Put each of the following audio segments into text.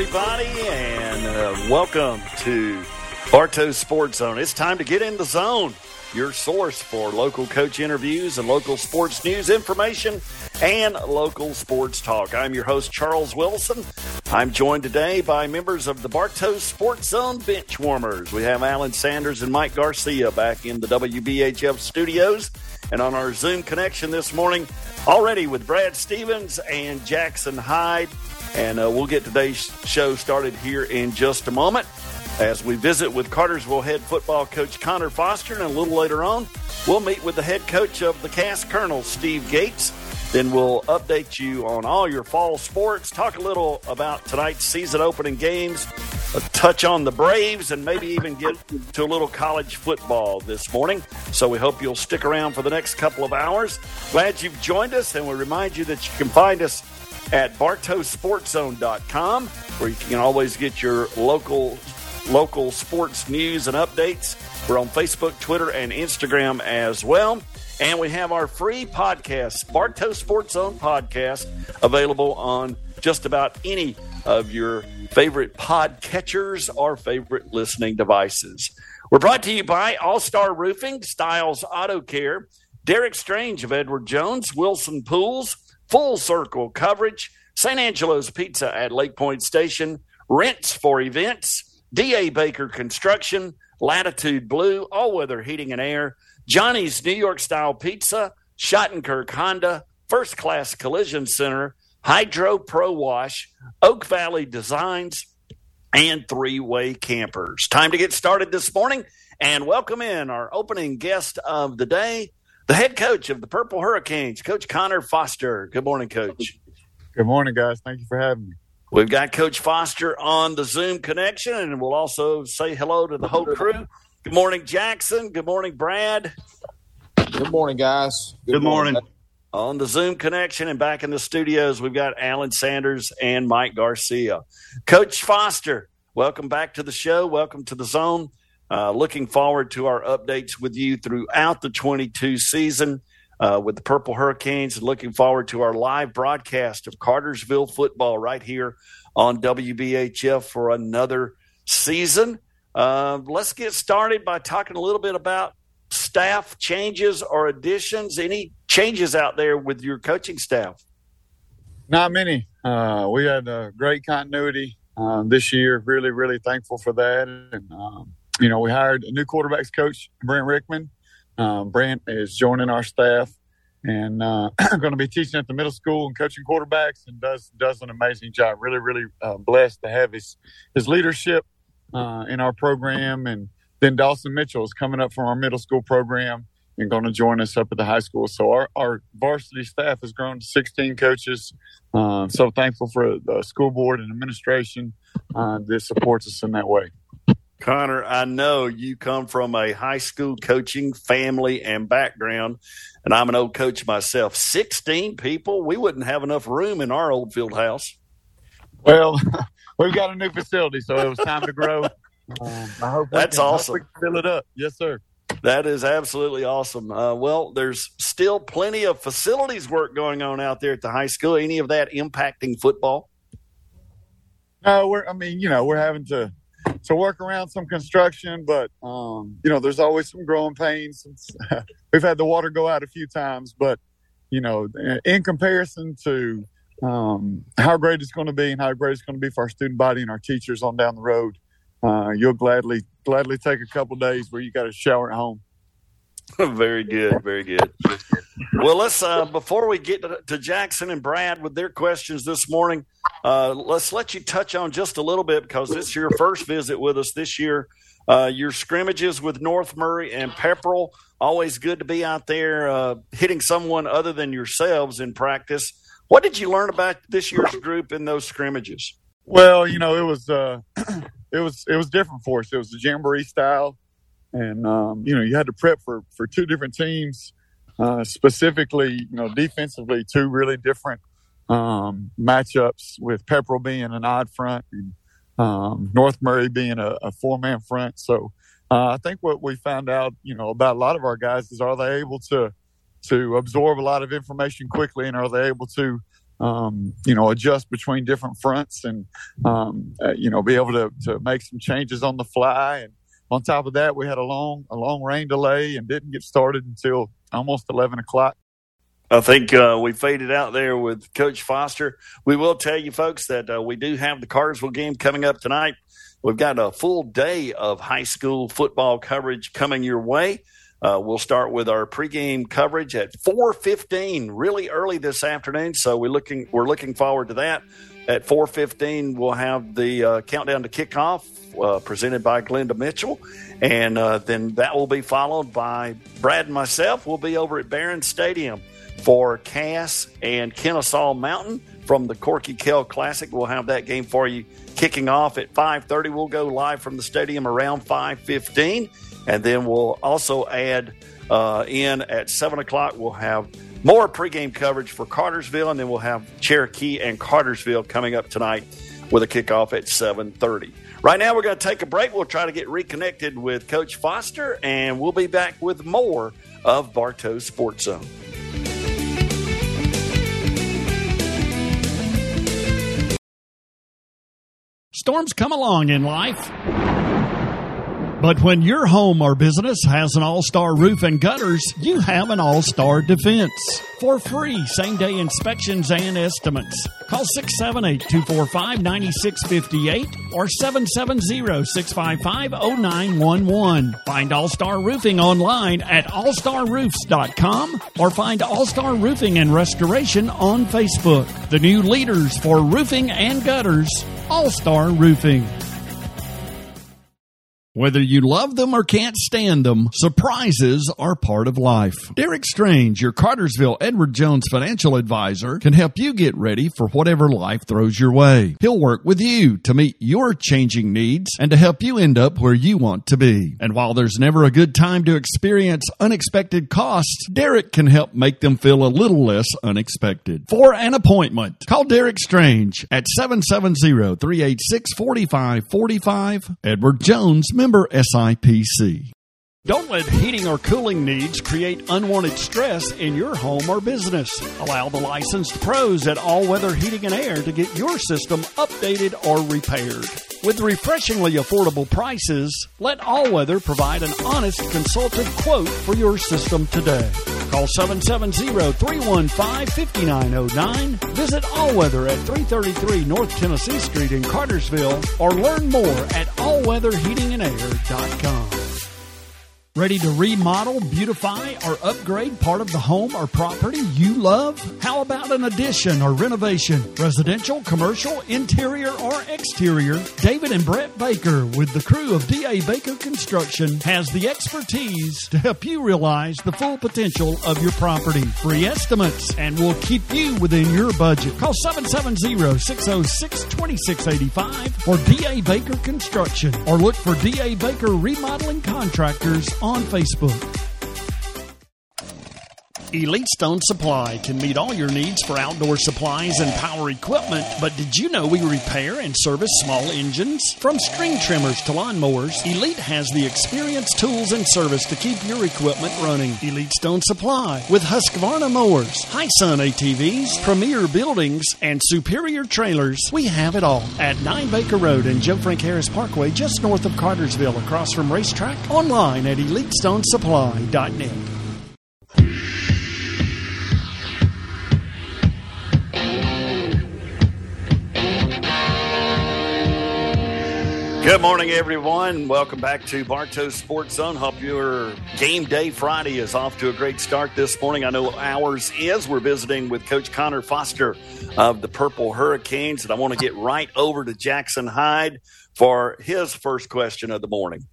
everybody, and uh, welcome to Bartow Sports Zone. It's time to get in the zone, your source for local coach interviews and local sports news information and local sports talk. I'm your host, Charles Wilson. I'm joined today by members of the Bartow Sports Zone bench warmers. We have Alan Sanders and Mike Garcia back in the WBHF studios. And on our Zoom connection this morning, already with Brad Stevens and Jackson Hyde. And uh, we'll get today's show started here in just a moment as we visit with Cartersville head football coach Connor Foster. And a little later on, we'll meet with the head coach of the Cass Colonel, Steve Gates. Then we'll update you on all your fall sports, talk a little about tonight's season opening games, a touch on the Braves, and maybe even get to a little college football this morning. So we hope you'll stick around for the next couple of hours. Glad you've joined us, and we remind you that you can find us at bartowsportszone.com, where you can always get your local local sports news and updates. We're on Facebook, Twitter, and Instagram as well. And we have our free podcast, Bartow Sports Zone podcast, available on just about any of your favorite pod catchers or favorite listening devices. We're brought to you by All Star Roofing, Styles Auto Care, Derek Strange of Edward Jones, Wilson Pools, Full Circle Coverage, St. Angelo's Pizza at Lake Point Station, Rents for Events, D.A. Baker Construction, Latitude Blue, All Weather Heating and Air, Johnny's New York Style Pizza, Schottenkirk Honda, First Class Collision Center, Hydro Pro Wash, Oak Valley Designs, and Three Way Campers. Time to get started this morning and welcome in our opening guest of the day, the head coach of the Purple Hurricanes, Coach Connor Foster. Good morning, Coach. Good morning, guys. Thank you for having me. We've got Coach Foster on the Zoom connection, and we'll also say hello to the whole crew. Good morning, Jackson. Good morning, Brad. Good morning, guys. Good, morning. On the Zoom connection and back in the studios, we've got Alan Sanders and Mike Garcia. Coach Foster, welcome back to the show. Welcome to the zone. Uh, looking forward to our updates with you throughout the 22 season uh, with the Purple Hurricanes and looking forward to our live broadcast of Cartersville football right here on WBHF for another season. Uh, let's get started by talking a little bit about staff changes or additions. Any changes out there with your coaching staff? Not many. Uh, we had a great continuity um, this year. Really, really thankful for that. And um, you know, we hired a new quarterbacks coach, Brent Rickman. Um, Brent is joining our staff and uh, going to be teaching at the middle school and coaching quarterbacks, and does does an amazing job. Really, really uh, blessed to have his his leadership uh, in our program. And then Dawson Mitchell is coming up from our middle school program and going to join us up at the high school. So our, our varsity staff has grown to 16 coaches. Uh, so thankful for the school board and administration uh, that supports us in that way. Connor, I know you come from a high school coaching family and background, and I'm an old coach myself. 16 people, we wouldn't have enough room in our old field house. Well, we've got a new facility, so it was time to grow. Um, I hope that's can, awesome. Hope fill it up, yes, sir. That is absolutely awesome. Uh, well, there's still plenty of facilities work going on out there at the high school. Any of that impacting football? No, we're. I mean, you know, we're having to to work around some construction, but um, you know, there's always some growing pains. we've had the water go out a few times, but you know, in comparison to um, how great it's going to be and how great it's going to be for our student body and our teachers on down the road, uh, you'll gladly gladly take a couple days where you got to shower at home. very good, very good. Well, let's uh, before we get to, Jackson and Brad with their questions this morning, uh, let's let you touch on just a little bit because it's your first visit with us this year. Uh, your scrimmages with North Murray and Pepperell, always good to be out there uh, hitting someone other than yourselves in practice. What did you learn about this year's group in those scrimmages? Well, you know, it was uh, it was it was different for us. It was the jamboree style, and um, you know, you had to prep for for two different teams, uh, specifically, you know, defensively, two really different um, matchups with Pepperell being an odd front and um, North Murray being a, a four man front. So uh, I think what we found out, you know, about a lot of our guys is are they able to to absorb a lot of information quickly and are they able to um, you know, adjust between different fronts and, um, uh, you know, be able to, to make some changes on the fly. And on top of that, we had a long, a long rain delay and didn't get started until almost 11 o'clock. I think uh, we faded out there with Coach Foster. We will tell you, folks, that uh, we do have the Cartersville game coming up tonight. We've got a full day of high school football coverage coming your way. Uh, we'll start with our pregame coverage at 4:15, really early this afternoon. So we're looking we're looking forward to that. At 4:15, we'll have the uh, countdown to kickoff uh, presented by Glenda Mitchell, and uh, then that will be followed by Brad and myself. We'll be over at Barron Stadium for Cass and Kennesaw Mountain from the Corky Kell Classic. We'll have that game for you kicking off at 5:30. We'll go live from the stadium around 5:15 and then we'll also add uh, in at 7 o'clock, we'll have more pregame coverage for Cartersville, and then we'll have Cherokee and Cartersville coming up tonight with a kickoff at 7.30. Right now, we're going to take a break. We'll try to get reconnected with Coach Foster, and we'll be back with more of Bartow's Sports Zone. Storms come along in life but when your home or business has an all star roof and gutters, you have an all star defense. For free same day inspections and estimates. Call 678 245 9658 or 770 655 0911. Find All Star Roofing online at allstarroofs.com or find All Star Roofing and Restoration on Facebook. The new leaders for roofing and gutters, All Star Roofing. Whether you love them or can't stand them, surprises are part of life. Derek Strange, your Cartersville Edward Jones financial advisor, can help you get ready for whatever life throws your way. He'll work with you to meet your changing needs and to help you end up where you want to be. And while there's never a good time to experience unexpected costs, Derek can help make them feel a little less unexpected. For an appointment, call Derek Strange at 770 386 4545. Edward Jones member SIPC. Don't let heating or cooling needs create unwanted stress in your home or business. Allow the licensed pros at All Weather Heating and Air to get your system updated or repaired. With refreshingly affordable prices, let All Weather provide an honest consultative quote for your system today. Call 770-315-5909. Visit All Weather at 333 North Tennessee Street in Cartersville or learn more at allweatherheatingandair.com. Ready to remodel, beautify, or upgrade part of the home or property you love? How about an addition or renovation? Residential, commercial, interior, or exterior? David and Brett Baker with the crew of DA Baker Construction has the expertise to help you realize the full potential of your property. Free estimates and will keep you within your budget. Call 770-606-2685 for DA Baker Construction or look for DA Baker Remodeling Contractors on Facebook. Elite Stone Supply can meet all your needs for outdoor supplies and power equipment. But did you know we repair and service small engines? From string trimmers to lawnmowers, Elite has the experience, tools, and service to keep your equipment running. Elite Stone Supply with Husqvarna mowers, High Sun ATVs, Premier buildings, and superior trailers. We have it all at 9 Baker Road and Joe Frank Harris Parkway, just north of Cartersville, across from RaceTrac. Online at EliteStoneSupply.net. Good morning, everyone. Welcome back to Bartow Sports Zone. Hope your game day Friday is off to a great start this morning. I know ours is. We're visiting with Coach Connor Foster of the Purple Hurricanes, and I want to get right over to Jackson Hyde for his first question of the morning.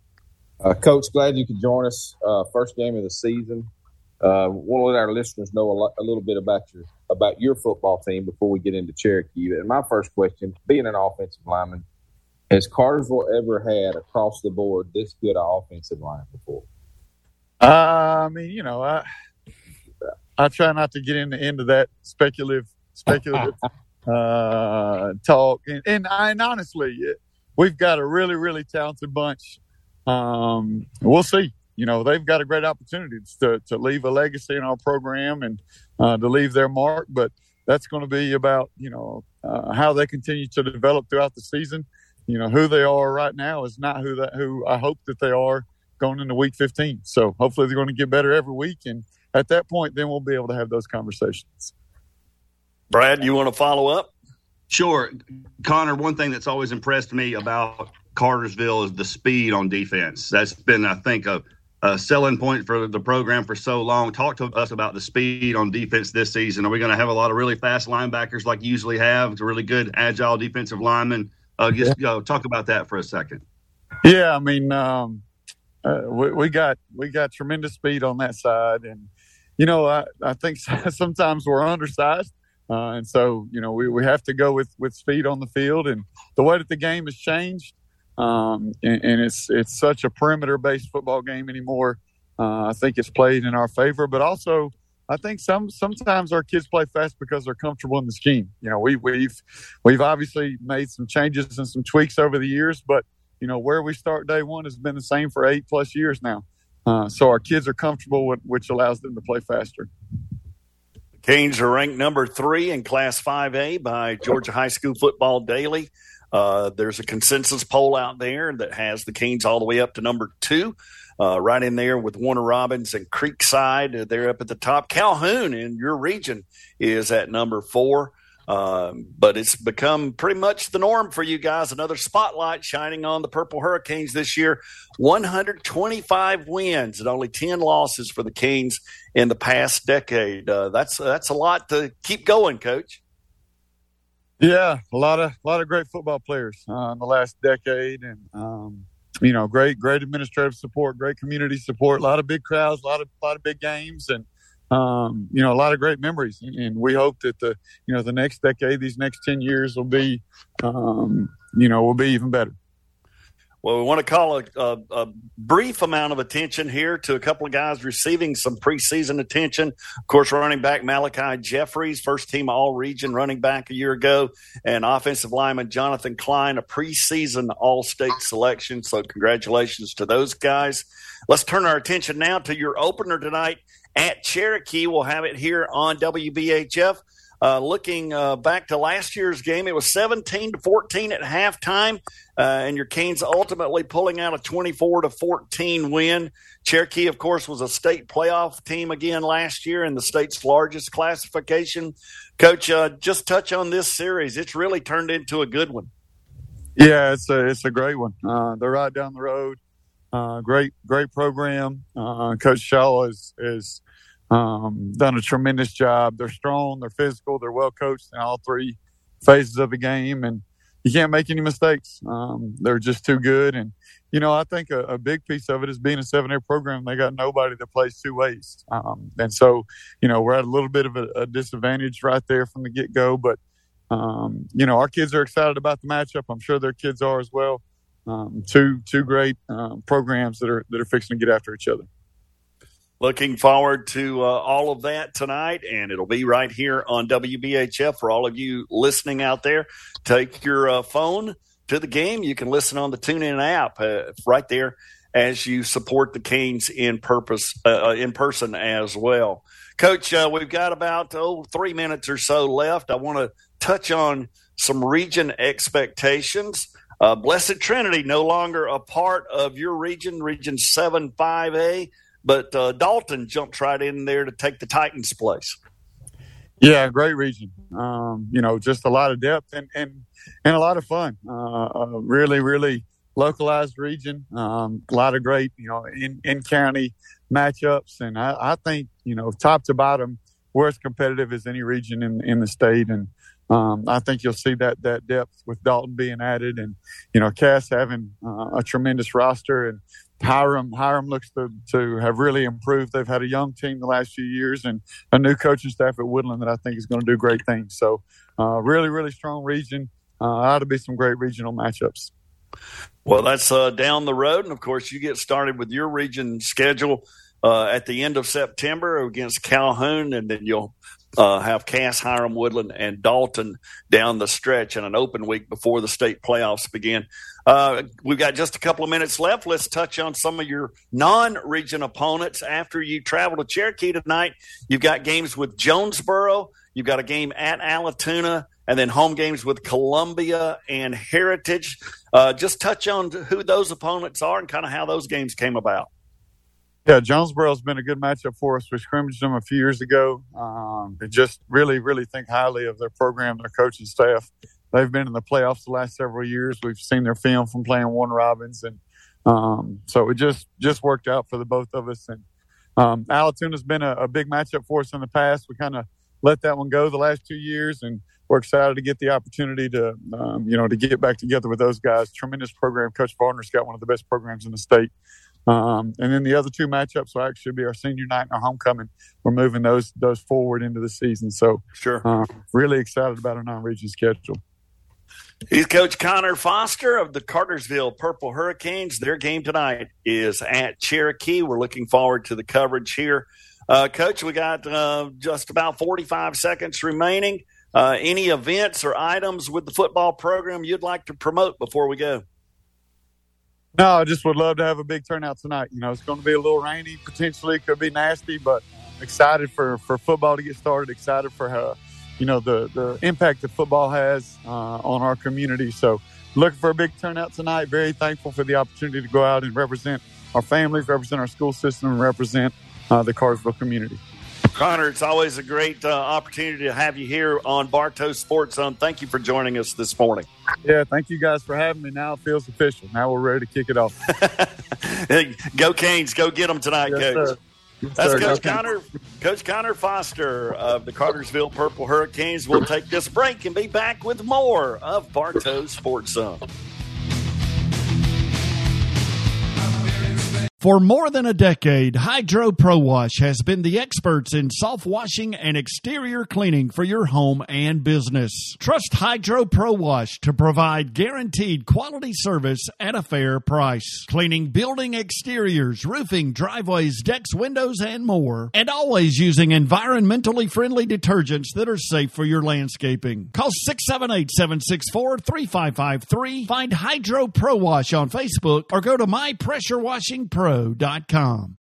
Uh, Coach, glad you could join us. Uh, first game of the season. Uh, want to let our listeners know a, a little bit about your about your football team before we get into Cherokee. And my first question, being an offensive lineman has Cartersville ever had across the board this good offensive line before? Uh, I mean, you know, I I try not to get into into that speculative speculative uh, talk, and and, I, and honestly, we've got a really really talented bunch. Um, we'll see. You know, they've got a great opportunity to to leave a legacy in our program and uh, to leave their mark, but that's going to be about you know uh, how they continue to develop throughout the season. You know who they are right now is not who that who I hope that they are going into week 15. So hopefully they're going to get better every week, and at that point, then we'll be able to have those conversations. Brad, you want to follow up? Sure, Connor. One thing that's always impressed me about Cartersville is the speed on defense. That's been, I think, a a selling point for the program for so long. Talk to us about the speed on defense this season. Are we going to have a lot of really fast linebackers like you usually have? To really good, agile defensive linemen. Uh, just yeah. talk about that for a second. Yeah, I mean, um, uh, we, we, got we got tremendous speed on that side, and you know, I, I think sometimes we're undersized, uh, and so you know we, we have to go with with speed on the field, and the way that the game has changed. Um, and, and, it's it's such a perimeter based football game anymore. Uh, I think it's played in our favor, but also I think some sometimes our kids play fast because they're comfortable in the scheme. You know, we we've we've obviously made some changes and some tweaks over the years, but you know where we start day one has been the same for eight plus years now. Uh, so our kids are comfortable, with, which allows them to play faster. The Canes are ranked number three in Class 5A by Georgia High School Football Daily. Uh, there's a consensus poll out there that has the Canes all the way up to number two, uh, right in there with Warner Robins and Creekside. Uh, they're up at the top. Calhoun in your region is at number four. Um, but it's become pretty much the norm for you guys. Another spotlight shining on the Purple Hurricanes this year. 125 wins and only 10 losses for the Canes in the past decade. Uh, that's that's a lot to keep going, Coach. Yeah, a lot of a lot of great football players uh, in the last decade, and um, you know, great great administrative support, great community support, a lot of big crowds, a lot of a lot of big games, and um, you know, a lot of great memories. And we hope that the you know the next decade, these next ten years, will be um, you know will be even better. Well, we want to call a, a, a, brief amount of attention here to a couple of guys receiving some preseason attention. Of course, running back Malachi Jeffries, first team All Region running back a year ago, and offensive lineman Jonathan Klein, a preseason All State selection. So, congratulations to those guys. Let's turn our attention now to your opener tonight at Cherokee. We'll have it here on WBHF. Uh, looking uh, back to last year's game, it was 17 to 14 at halftime, uh, and your Canes ultimately pulling out a 24 to 14 win. Cherokee, of course, was a state playoff team again last year in the state's largest classification. Coach, uh, just touch on this series. It's really turned into a good one. Yeah, it's a it's a great one. Uh, they're right down the road. Uh, great great program. Coach Shaw is is um, done a tremendous job. They're strong, they're physical, they're well coached in all three phases of the game, and you can't make any mistakes. Um, they're just too good. And you know, I think a, a, big piece of it is being a seven A program. They got nobody that plays two ways, um, and so you know we're at a little bit of a, a disadvantage right there from the get go. But um, you know, our kids are excited about the matchup. I'm sure their kids are as well. Um, two two great um, programs that are that are fixing to get after each other. Looking forward to uh, all of that tonight, and it'll be right here on WBHF for all of you listening out there. Take your uh, phone to the game. You can listen on the TuneIn app uh, right there as you support the Canes in purpose uh, uh, in person as well. Coach, uh, we've got about oh three minutes or so left. I want to touch on some region expectations. Blessed Trinity no longer a part of your region, Region Seven Five A. But uh, Dalton jumped right in there to take the Titans' place. Yeah, great region. Um, you know, just a lot of depth and and, and a lot of fun. Uh, really, really localized region. Um, a lot of great, you know, in in county matchups, and I, I think you know, top to bottom, we're as competitive as any region in in the state, and um, I think you'll see that that depth with Dalton being added, and you know, Cass having uh, a tremendous roster, and Hiram Hiram looks to, to have really improved. They've had a young team the last few years and a new coaching staff at Woodland that I think is going to do great things. So, uh, really, really strong region. Uh, ought to be some great regional matchups. Well, that's uh, down the road, and of course, you get started with your region schedule uh, at the end of September against Calhoun, and then you'll uh, have Cass, Hiram, Woodland, and Dalton down the stretch in an open week before the state playoffs begin. Uh, we've got just a couple of minutes left. Let's touch on some of your non-region opponents. After you travel to Cherokee tonight, you've got games with Jonesboro. You've got a game at Allatoona, and then home games with Columbia and Heritage. Uh, just touch on who those opponents are and kind of how those games came about. Yeah, Jonesboro's been a good matchup for us. We scrimmaged them a few years ago. Um, just really, really think highly of their program, their coaching staff. They've been in the playoffs the last several years. We've seen their film from playing Warner Robins, and um, so it just just worked out for the both of us. And um, Allatoona's been a, a big matchup for us in the past. We kind of let that one go the last two years, and we're excited to get the opportunity to, um, you know, to get back together with those guys. Tremendous program. Coach Varner's got one of the best programs in the state. Um, and then the other two matchups will actually be our senior night and our homecoming. We're moving those those forward into the season. So, sure, uh, really excited about our non-region schedule. He's Coach Connor Foster of the Cartersville Purple Hurricanes. Their game tonight is at Cherokee. We're looking forward to the coverage here. Uh, Coach, we got uh, just about 45 seconds remaining. Uh, any events or items with the football program you'd like to promote before we go? No, I just would love to have a big turnout tonight. You know, it's going to be a little rainy, potentially could be nasty, but excited for for football to get started. Excited for how, you know, the the impact that football has uh, on our community. So, looking for a big turnout tonight. Very thankful for the opportunity to go out and represent our families, represent our school system, and represent uh, the Cartersville community. Connor, it's always a great uh, opportunity to have you here on Bartow Sports Zone. Thank you for joining us this morning. Yeah, thank you guys for having me. Now it feels official. Now we're ready to kick it off. go Canes, go get them tonight, yes, Coach. Sir. That's sir, Coach Connor, Coach Connor Foster of the Cartersville Purple Hurricanes. We'll take this break and be back with more of Bartow Sports Zone. For more than a decade, Hydro Pro Wash has been the experts in soft washing and exterior cleaning for your home and business. Trust Hydro Pro Wash to provide guaranteed quality service at a fair price. Cleaning building exteriors, roofing, driveways, decks, windows, and more. And always using environmentally friendly detergents that are safe for your landscaping. Call 678 764 3553. Find Hydro Pro Wash on Facebook or go to My Pressure Washing Pro Pro.com.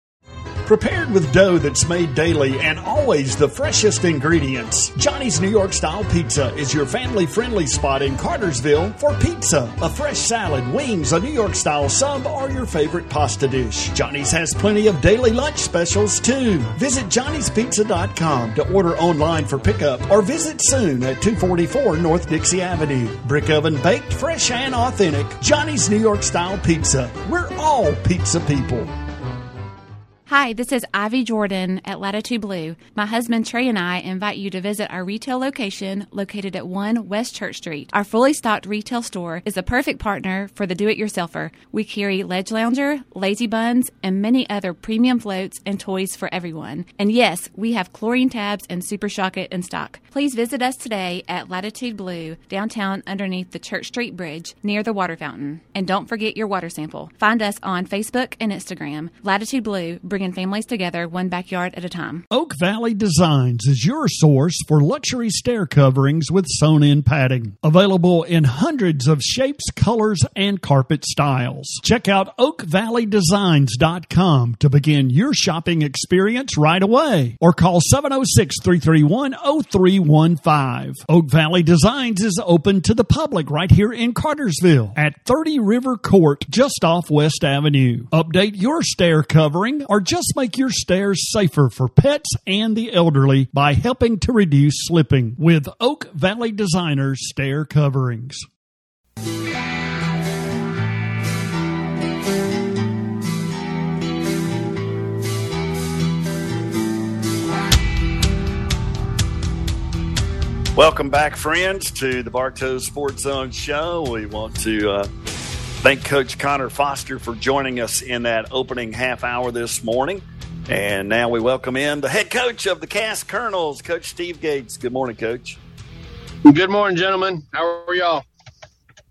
Prepared with dough that's made daily and always the freshest ingredients, Johnny's New York Style Pizza is your family friendly spot in Cartersville for pizza, a fresh salad, wings, a New York style sub, or your favorite pasta dish. Johnny's has plenty of daily lunch specials too. Visit johnnyspizza.com to order online for pickup or visit soon at 244 North Dixie Avenue. Brick oven baked, fresh and authentic. Johnny's New York Style Pizza. We're all pizza people. Hi, this is Ivy Jordan at Latitude Blue. My husband Trey and I invite you to visit our retail location located at 1 West Church Street. Our fully stocked retail store is a perfect partner for the do it yourselfer. We carry Ledge Lounger, Lazy Buns, and many other premium floats and toys for everyone. And yes, we have chlorine tabs and Super Shock-It in stock. Please visit us today at Latitude Blue, downtown underneath the Church Street Bridge near the water fountain. And don't forget your water sample. Find us on Facebook and Instagram. Latitude Blue bringing families together one backyard at a time. Oak Valley Designs is your source for luxury stair coverings with sewn in padding. Available in hundreds of shapes, colors, and carpet styles. Check out oakvalleydesigns.com to begin your shopping experience right away or call 706 331 0315. Oak Valley Designs is open to the public right here in Cartersville at 30 River Court, just off West Avenue. Update your stair covering or just make your stairs safer for pets and the elderly by helping to reduce slipping with Oak Valley Designers stair coverings. Welcome back, friends, to the Bartow Sports Zone show. We want to uh, thank Coach Connor Foster for joining us in that opening half hour this morning. And now we welcome in the head coach of the Cass Colonels, Coach Steve Gates. Good morning, Coach. Good morning, gentlemen. How are y'all?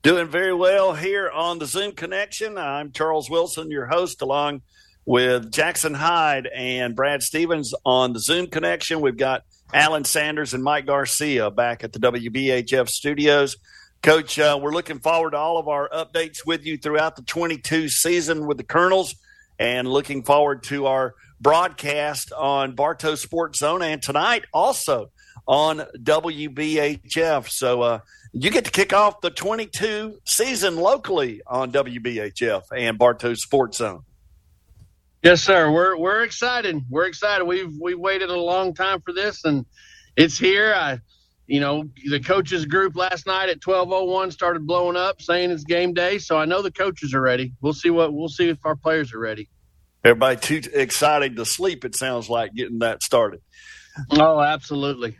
Doing very well here on the Zoom connection. I'm Charles Wilson, your host, along with Jackson Hyde and Brad Stevens on the Zoom connection. We've got Alan Sanders and Mike Garcia back at the WBHF studios. Coach, uh, we're looking forward to all of our updates with you throughout the 22 season with the Colonels and looking forward to our broadcast on Bartow Sports Zone and tonight also on WBHF. So uh, you get to kick off the 22 season locally on WBHF and Bartow Sports Zone. Yes, sir. We're we're excited. We're excited. We've we waited a long time for this, and it's here. I, you know, the coaches group last night at twelve oh one started blowing up, saying it's game day. So I know the coaches are ready. We'll see what we'll see if our players are ready. Everybody too excited to sleep. It sounds like getting that started. Oh, absolutely.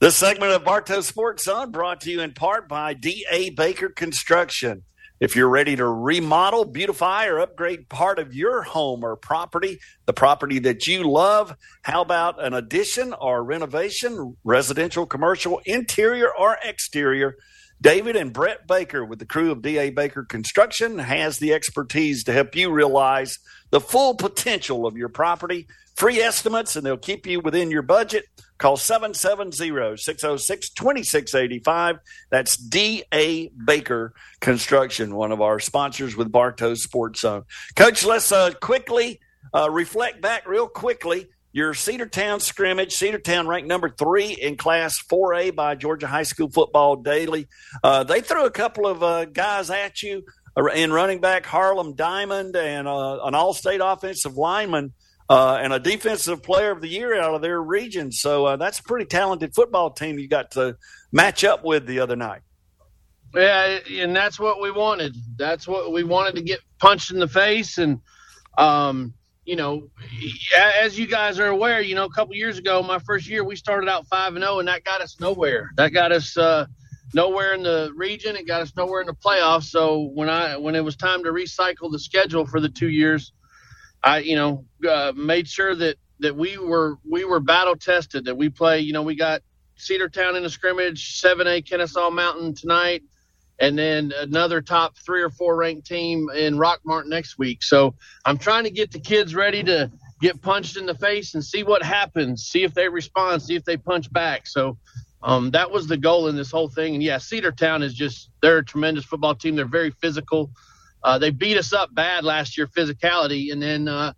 This segment of Bartow Sports Zone brought to you in part by D.A. Baker Construction. If you're ready to remodel, beautify, or upgrade part of your home or property, the property that you love, how about an addition or renovation, residential, commercial, interior, or exterior? David and Brett Baker with the crew of DA Baker Construction has the expertise to help you realize the full potential of your property. Free estimates, and they'll keep you within your budget. Call 770-606-2685. That's D.A. Baker Construction, one of our sponsors with Bartow Sports Zone. Coach, let's uh, quickly uh, reflect back real quickly. Your Cedartown scrimmage, Cedartown ranked number three in Class 4A by Georgia High School Football Daily. Uh, they threw a couple of uh, guys at you uh, in running back Harlem Diamond and uh, an all-state offensive lineman – uh, and a defensive player of the year out of their region. So uh, that's a pretty talented football team you got to match up with the other night. Yeah, and that's what we wanted. That's what we wanted to get punched in the face. And, um, you know, as you guys are aware, you know, a couple years ago, my first year, we started out 5 and 0, and that got us nowhere. That got us uh, nowhere in the region. It got us nowhere in the playoffs. So when I when it was time to recycle the schedule for the two years, I, you know, uh, made sure that that we were we were battle tested. That we play. You know, we got Cedartown in the scrimmage, seven A Kennesaw Mountain tonight, and then another top three or four ranked team in Rockmart next week. So I'm trying to get the kids ready to get punched in the face and see what happens. See if they respond. See if they punch back. So. Um, that was the goal in this whole thing. And yeah, Cedartown is just, they're a tremendous football team. They're very physical. Uh, they beat us up bad last year, physicality, and then uh,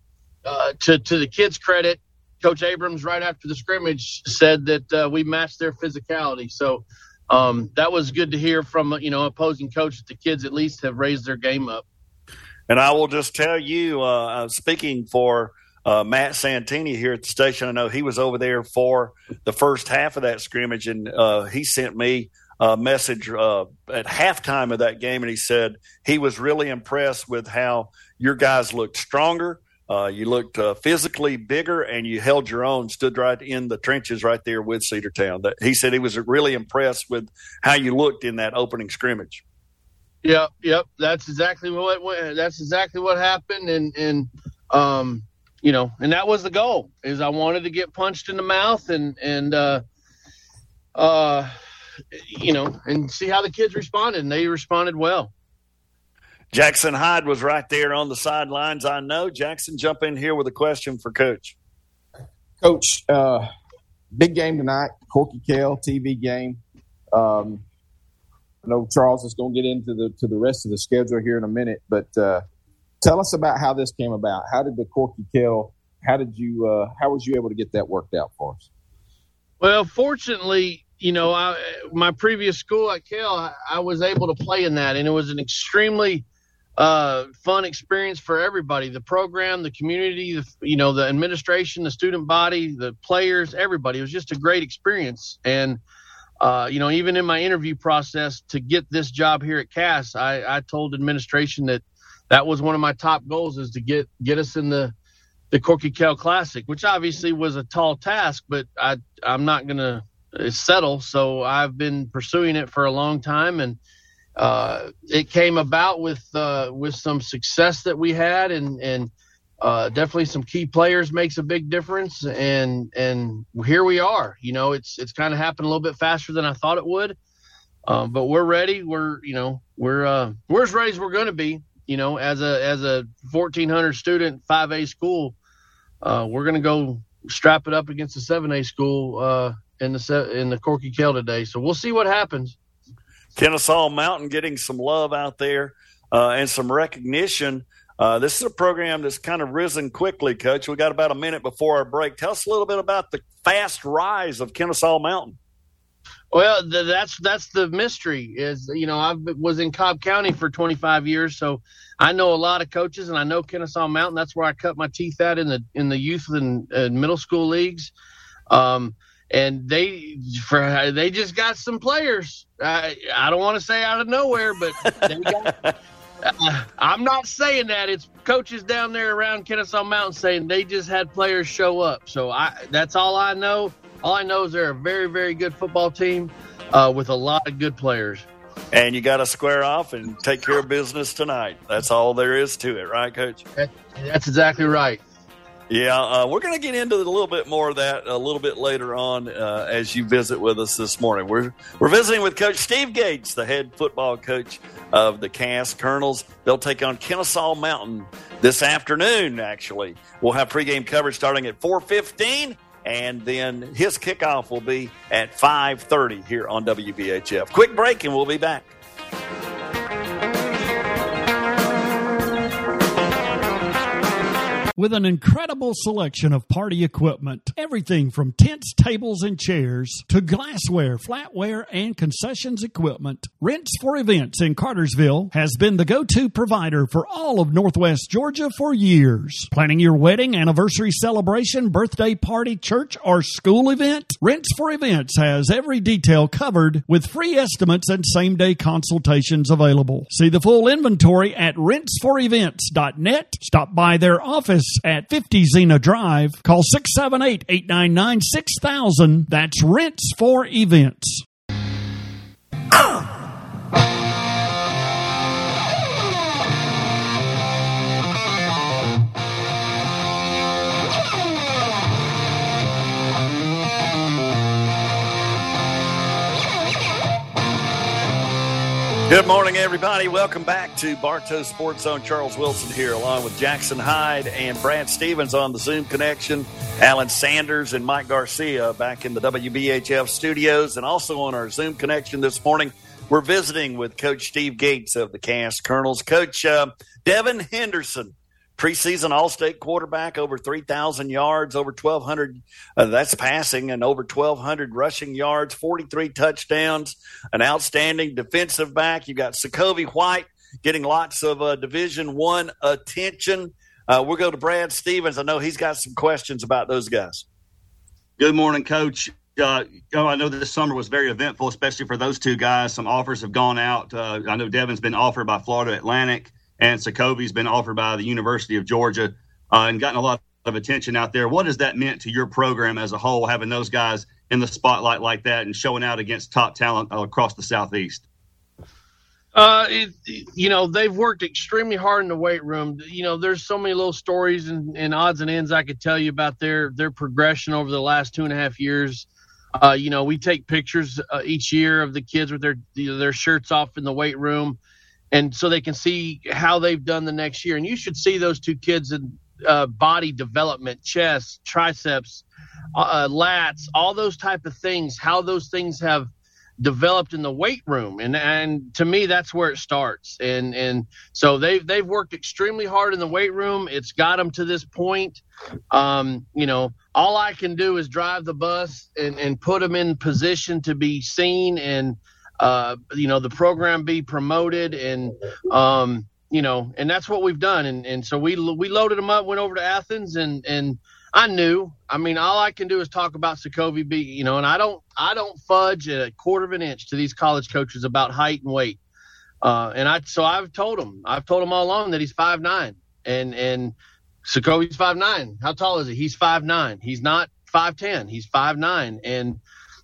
uh, to to the kids' credit, Coach Abrams right after the scrimmage said that uh, we matched their physicality. So um, that was good to hear from you know opposing coach that the kids at least have raised their game up. And I will just tell you, uh, speaking for uh, Matt Santini here at the station. I know he was over there for the first half of that scrimmage, and uh, he sent me a message uh, at halftime of that game, and he said he was really impressed with how your guys looked stronger. Uh, you looked uh, physically bigger, and you held your own. Stood right in the trenches right there with Cedartown. That he said he was really impressed with how you looked in that opening scrimmage. Yep, yep. That's exactly what that's exactly what happened, and and um, you know, and that was the goal. Is I wanted to get punched in the mouth, and and uh, uh you know, and see how the kids responded, and they responded well. Jackson Hyde was right there on the sidelines. I know. Jackson, jump in here with a question for Coach. Coach, uh, big game tonight, Corky Kell TV game. Um, I know Charles is going to get into the to the rest of the schedule here in a minute, but uh, tell us about how this came about. How did the Corky Kell? How did you? Uh, how was you able to get that worked out for us? Well, fortunately, you know, I, my previous school at Kell, I, I, was able to play in that, and it was an extremely uh, fun experience for everybody. The program, the community, the, you know, the administration, the student body, the players, everybody. It was just a great experience. And uh, you know, even in my interview process to get this job here at Cass, I, I told administration that that was one of my top goals is to get get us in the the Corky Kell Classic, which obviously was a tall task, but I I'm not gonna settle. So I've been pursuing it for a long time, and uh, it came about with uh, with some success that we had, and and uh, definitely some key players makes a big difference. And and here we are. You know, it's it's kind of happened a little bit faster than I thought it would, um, but we're ready. We're you know we're uh, we're as ready as we're going to be. you know, as a as a 1400 student 5A school, uh, we're going to go strap it up against the 7A school uh, in the in the Corky Kell today. So we'll see what happens. Kennesaw Mountain getting some love out there uh, and some recognition. Uh, this is a program that's kind of risen quickly, Coach. We got about a minute before our break. Tell us a little bit about the fast rise of Kennesaw Mountain. Well, the, that's that's the mystery. Is you know I was in Cobb County for 25 years, so I know a lot of coaches, and I know Kennesaw Mountain. That's where I cut my teeth at in the in the youth and, and middle school leagues. Um, and they for they just got some players. I I don't want to say out of nowhere, but got, uh, I'm not saying that. It's coaches down there around Kennesaw Mountain saying they just had players show up. So I that's all I know. All I know is they're a very very good football team uh, with a lot of good players. And you got to square off and take care of business tonight. That's all there is to it, right, Coach? That's exactly right. Yeah, uh, we're going to get into a little bit more of that a little bit later on uh, as you visit with us this morning. We're we're visiting with Coach Steve Gates, the head football coach of the Cass Colonels. They'll take on Kennesaw Mountain this afternoon. Actually, we'll have pregame coverage starting at four fifteen, and then his kickoff will be at five thirty here on WBHF. Quick break, and we'll be back. With an incredible selection of party equipment. Everything from tents, tables, and chairs to glassware, flatware, and concessions equipment. Rents for Events in Cartersville has been the go to provider for all of Northwest Georgia for years. Planning your wedding, anniversary celebration, birthday party, church, or school event? Rents for Events has every detail covered with free estimates and same day consultations available. See the full inventory at rentsforevents.net. Stop by their office at 50 Xena Drive. Call 678 899 6000. That's Rents for Events. Good morning, everybody. Welcome back to Bartow Sports Zone. Charles Wilson here, along with Jackson Hyde and Brad Stevens on the Zoom connection. Alan Sanders and Mike Garcia back in the WBHF studios, and also on our Zoom connection this morning. We're visiting with Coach Steve Gates of the Cass Colonels. Coach uh, Devin Henderson preseason All-State quarterback, over 3,000 yards, over 1,200. Uh, that's passing, and over 1,200 rushing yards, 43 touchdowns. An outstanding defensive back. You got Sokovie White getting lots of uh, Division One attention. Uh, we'll go to Brad Stevens. I know he's got some questions about those guys. Good morning, Coach. Uh, I know this summer was very eventful, especially for those two guys. Some offers have gone out. Uh, I know Devin's been offered by Florida Atlantic and Sokovie's been offered by the University of Georgia uh, and gotten a lot of attention out there. What has that meant to your program as a whole, having those guys in the spotlight like that and showing out against top talent across the Southeast? Uh, it, you know, they've worked extremely hard in the weight room. You know, there's so many little stories and, and odds and ends I could tell you about their their progression over the last two and a half years. Uh, you know, we take pictures uh, each year of the kids with their their shirts off in the weight room and so they can see how they've done the next year. And you should see those two kids in uh, body development, chest, triceps, uh, uh, lats, all those type of things. How those things have developed in the weight room, and and to me that's where it starts. And and so they've they've worked extremely hard in the weight room. It's got them to this point. Um, you know, all I can do is drive the bus and and put them in position to be seen and uh, you know, the program be promoted and, um, you know, and that's what we've done. And, and so we, we loaded them up, went over to Athens and, and I knew, I mean, all I can do is talk about Sokovie B, you know, and I don't, I don't fudge a quarter of an inch to these college coaches about height and weight. Uh, and I, so I've told them, I've told them all along that he's five nine and, and Sokovie's five nine. How tall is he? He's five nine. He's not five ten. He's five nine. And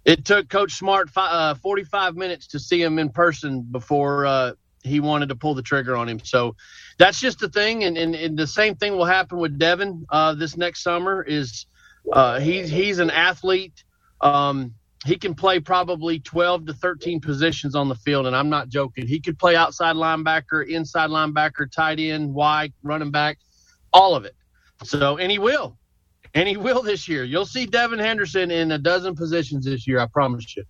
it took Coach Smart uh, 45 minutes to see him in person before uh, he wanted to pull the trigger on him. So that's just the thing. And, and, and the same thing will happen with Devin uh, this next summer is uh, he's, he's an athlete. Um, he can play probably 12 to 13 positions on the field, and I'm not joking. He could play outside linebacker, inside linebacker, tight end, wide, running back, all of it. So, and he will, and he will this year. You'll see Devin Henderson in a dozen positions this year. I promise you.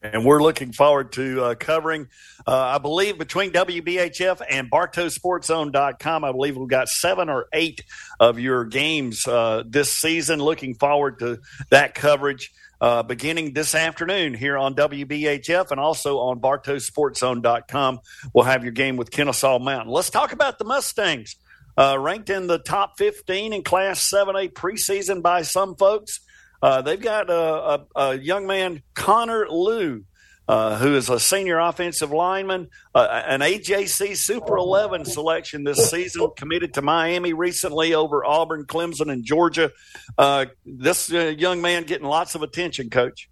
And we're looking forward to uh, covering, uh, I believe, between WBHF and BartowSportsZone.com. I believe we've got seven or eight of your games uh, this season. Looking forward to that coverage uh, beginning this afternoon here on WBHF and also on BartowSportsZone.com. We'll have your game with Kennesaw Mountain. Let's talk about the Mustangs. Uh, ranked in the top 15 in Class 7A preseason by some folks. Uh, they've got a, a, a, young man, Connor Lew, uh, who is a senior offensive lineman, uh, an AJC Super 11 selection this season, committed to Miami recently over Auburn, Clemson, and Georgia. Uh, this uh, young man getting lots of attention, Coach.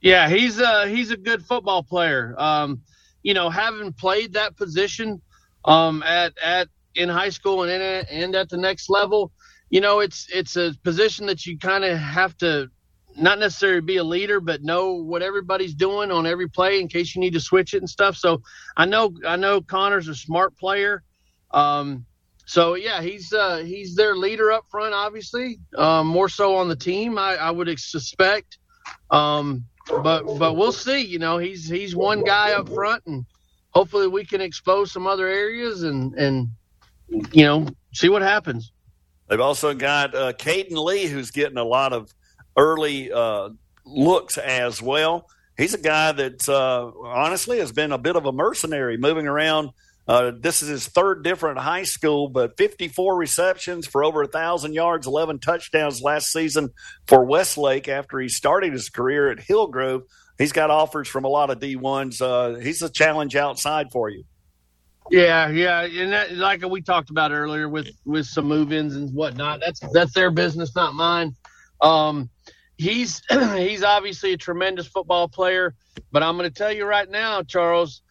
Yeah, he's a, he's a good football player. Um, you know, having played that position um, at at in high school and in, and at the next level, you know, it's it's a position that you kind of have to not necessarily be a leader, but know what everybody's doing on every play in case you need to switch it and stuff. So I know I know Connor's a smart player. Um, so yeah, he's uh, he's their leader up front, obviously. Um, more so on the team, I, I would suspect. Um, but but we'll see. You know, he's he's one guy up front, and hopefully we can expose some other areas and and you know see what happens. They've also got uh, Caden Lee, who's getting a lot of early uh, looks as well. He's a guy that uh, honestly has been a bit of a mercenary moving around. Uh, this is his third different high school, but 54 receptions for over a thousand yards, 11 touchdowns last season for Westlake after he started his career at Hillgrove. He's got offers from a lot of D1s. Uh, he's a challenge outside for you. Yeah, yeah, and that, like we talked about earlier with with some move-ins and whatnot. That's that's their business, not mine. Um, he's he's obviously a tremendous football player, but I'm going to tell you right now, Charles.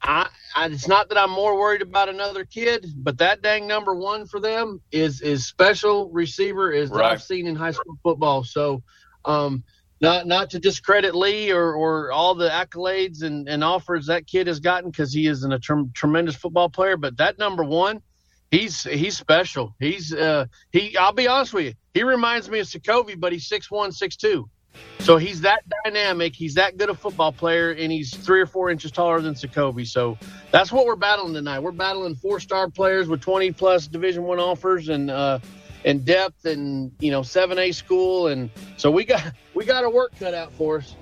I, I, it's not that I'm more worried about another kid, but that dang number one for them is is special receiver is right. I've seen in high school football. So, um, not not to discredit Lee or, or all the accolades and, and offers that kid has gotten because he is an, a tr- tremendous football player. But that number one, he's he's special. He's uh, he. I'll be honest with you, he reminds me of Sokovi, but he's six one, six two. So he's that dynamic. He's that good a football player, and he's three or four inches taller than Sokovi. So that's what we're battling tonight. We're battling four star players with twenty plus Division one offers, and uh, and depth and you know 7A school and so we got we got our work cut out for us.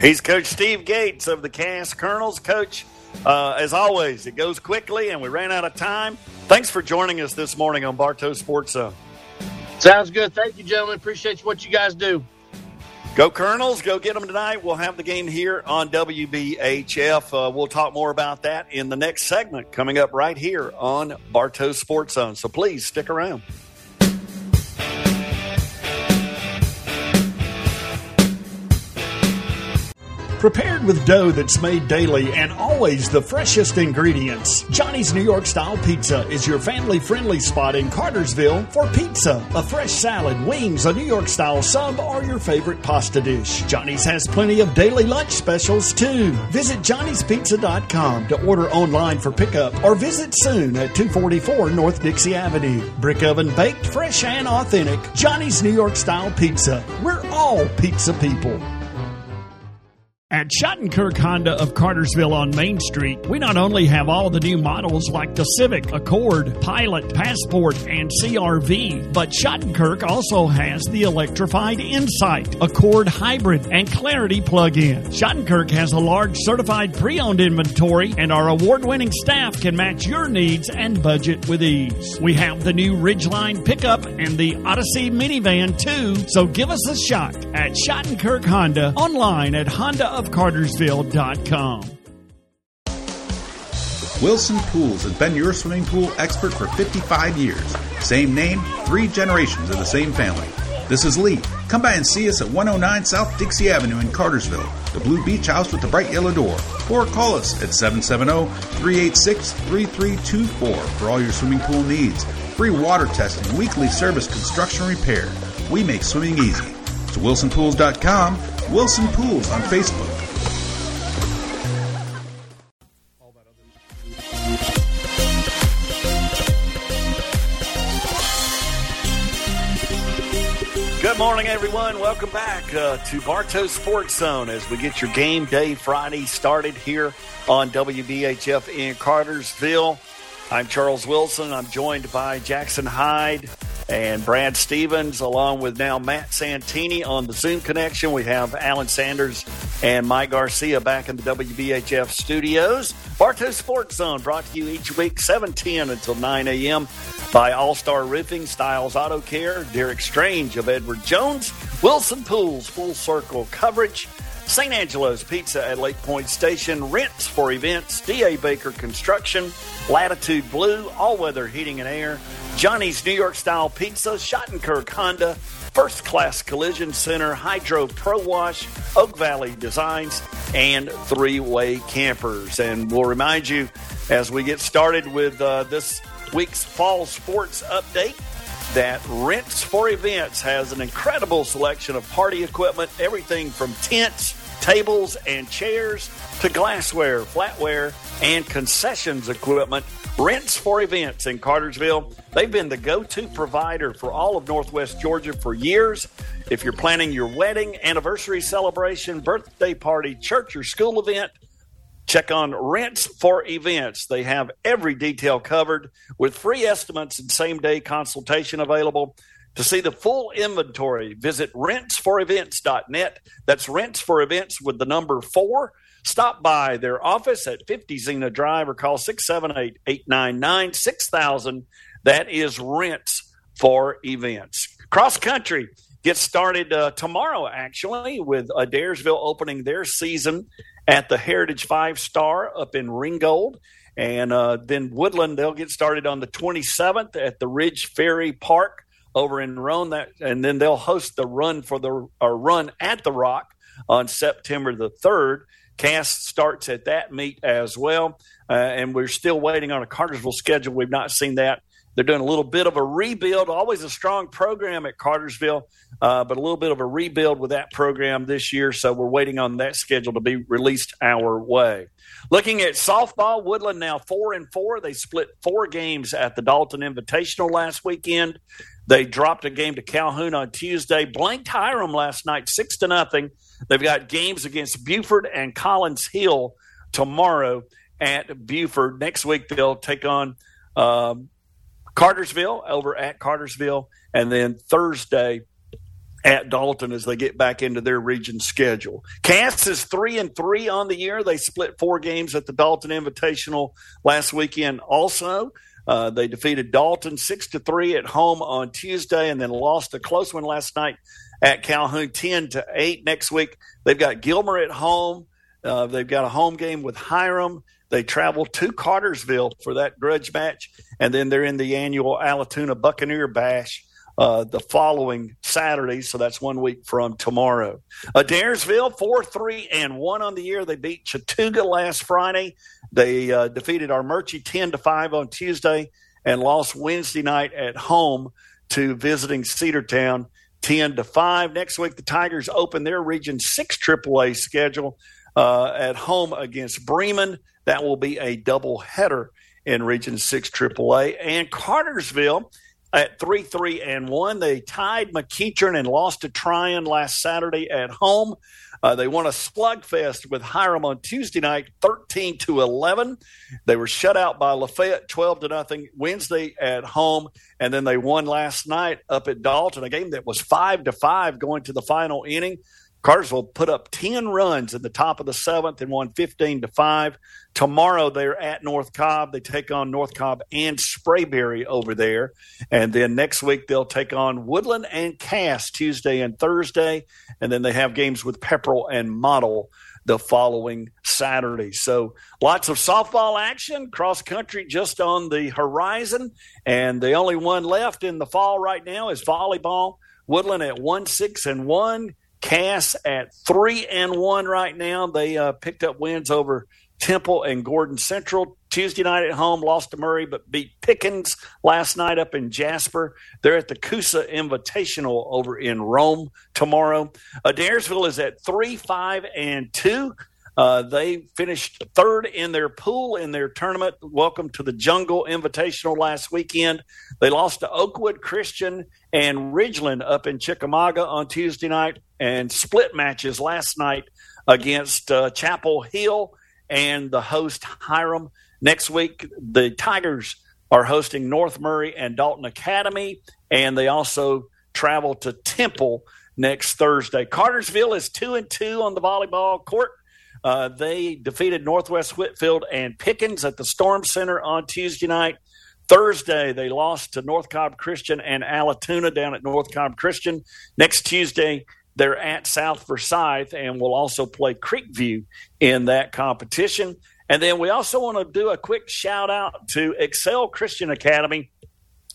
He's Coach Steve Gates of the Cass Colonels. Coach, uh, as always, it goes quickly and we ran out of time. Thanks for joining us this morning on Bartow Sports Zone. Sounds good. Thank you, gentlemen. Appreciate what you guys do. Go Colonels, go get them tonight. We'll have the game here on WBHF. Uh, we'll talk more about that in the next segment coming up right here on Bartow Sports Zone. So please stick around. Prepared with dough that's made daily and always the freshest ingredients, Johnny's New York Style Pizza is your family friendly spot in Cartersville for pizza, a fresh salad, wings, a New York style sub, or your favorite pasta dish. Johnny's has plenty of daily lunch specials too. Visit johnnyspizza.com to order online for pickup or visit soon at 244 North Dixie Avenue. Brick oven baked, fresh and authentic. Johnny's New York Style Pizza. We're all pizza people. At Schottenkirk Honda of Cartersville on Main Street, we not only have all the new models like the Civic, Accord, Pilot, Passport, and CRV, but Schottenkirk also has the electrified Insight, Accord Hybrid, and Clarity plug-in. Schottenkirk has a large certified pre-owned inventory, and our award-winning staff can match your needs and budget with ease. We have the new Ridgeline pickup and the Odyssey minivan too, so give us a shot at Schottenkirk Honda online at Honda of Cartersville.com. Wilson Pools has been your swimming pool expert for 55 years. Same name, three generations of the same family. This is Lee. Come by and see us at 109 South Dixie Avenue in Cartersville, the Blue Beach House with the bright yellow door. Or call us at 770 386 3324 for all your swimming pool needs. Free water testing, weekly service construction repair. We make swimming easy. To wilsonpools.com Wilson Pools on Facebook. Good morning, everyone. Welcome back uh, to Bartow Sports Zone as we get your game day Friday started here on WBHF in Cartersville. I'm Charles Wilson. I'm joined by Jackson Hyde and Brad Stevens, along with now Matt Santini on the Zoom connection. We have Alan Sanders and Mike Garcia back in the WBHF studios. Bartow Sports Zone brought to you each week, 710 until 9 a.m. by All Star Roofing, Styles Auto Care, Derek Strange of Edward Jones, Wilson Pools, Full Circle Coverage, St. Angelo's Pizza at Lake Point Station, Rents for Events, D.A. Baker Construction, Latitude Blue, All Weather Heating and Air, Johnny's New York Style Pizza, Schottenkirk Honda, First Class Collision Center, Hydro Pro Wash, Oak Valley Designs, and Three Way Campers. And we'll remind you as we get started with uh, this week's fall sports update that Rents for Events has an incredible selection of party equipment, everything from tents, tables, and chairs to glassware, flatware, and concessions equipment. Rents for Events in Cartersville. They've been the go to provider for all of Northwest Georgia for years. If you're planning your wedding, anniversary celebration, birthday party, church, or school event, Check on Rents for Events. They have every detail covered with free estimates and same day consultation available. To see the full inventory, visit rentsforevents.net. That's Rents for Events with the number four. Stop by their office at 50 Xena Drive or call 678 899 6000. That is Rents for Events. Cross country gets started uh, tomorrow, actually, with Adairsville opening their season at the Heritage Five Star up in Ringgold. And uh, then Woodland, they'll get started on the 27th at the Ridge Ferry Park over in Rome. That, and then they'll host the run for the or run at the Rock on September the 3rd. Cass starts at that meet as well. Uh, and we're still waiting on a Cartersville schedule. We've not seen that. They're doing a little bit of a rebuild, always a strong program at Cartersville, uh, but a little bit of a rebuild with that program this year. So we're waiting on that schedule to be released our way. Looking at softball, Woodland now four and four. They split four games at the Dalton Invitational last weekend. They dropped a game to Calhoun on Tuesday. Blanked Hiram last night, six to nothing. They've got games against Buford and Collins Hill tomorrow at Buford. Next week they'll take on um, Cartersville over at Cartersville, and then Thursday at Dalton as they get back into their region schedule. Cass is three and three on the year. They split four games at the Dalton Invitational last weekend. Also, uh, they defeated Dalton six to three at home on Tuesday, and then lost a close one last night at Calhoun ten to eight. Next week they've got Gilmer at home. Uh, they've got a home game with Hiram. They travel to Cartersville for that grudge match, and then they're in the annual Allatoona Buccaneer Bash uh, the following Saturday. So that's one week from tomorrow. Adairsville, 4 3 and 1 on the year. They beat Chattooga last Friday. They uh, defeated Armuchee 10 to 5 on Tuesday and lost Wednesday night at home to visiting Cedartown 10 to 5. Next week, the Tigers open their Region 6 AAA schedule uh, at home against Bremen. That will be a double header in Region 6 AAA. And Cartersville at 3 3 and 1. They tied McEachern and lost to Trion last Saturday at home. Uh, they won a slugfest with Hiram on Tuesday night, 13 to 11. They were shut out by Lafayette, 12 to nothing Wednesday at home, and then they won last night up at Dalton, a game that was five to five going to the final inning. Cartersville put up 10 runs in the top of the seventh and won 15 to 5. Tomorrow they're at North Cobb. They take on North Cobb and Sprayberry over there. And then next week they'll take on Woodland and Cass Tuesday and Thursday. And then they have games with Pepperell and Model the following Saturday. So lots of softball action, cross country just on the horizon. And the only one left in the fall right now is volleyball. Woodland at 1 6 and 1. Cass at three and one right now. They uh, picked up wins over Temple and Gordon Central Tuesday night at home, lost to Murray, but beat Pickens last night up in Jasper. They're at the Coosa Invitational over in Rome tomorrow. Adairsville is at three, five, and two. Uh, they finished third in their pool in their tournament. Welcome to the Jungle Invitational last weekend. They lost to Oakwood Christian and Ridgeland up in Chickamauga on Tuesday night and split matches last night against uh, Chapel Hill and the host Hiram. Next week, the Tigers are hosting North Murray and Dalton Academy, and they also travel to Temple next Thursday. Cartersville is two and two on the volleyball court. Uh, they defeated Northwest Whitfield and Pickens at the Storm Center on Tuesday night. Thursday, they lost to North Cobb Christian and Allatoona down at North Cobb Christian. Next Tuesday, they're at South Forsyth and will also play Creekview in that competition. And then we also want to do a quick shout out to Excel Christian Academy,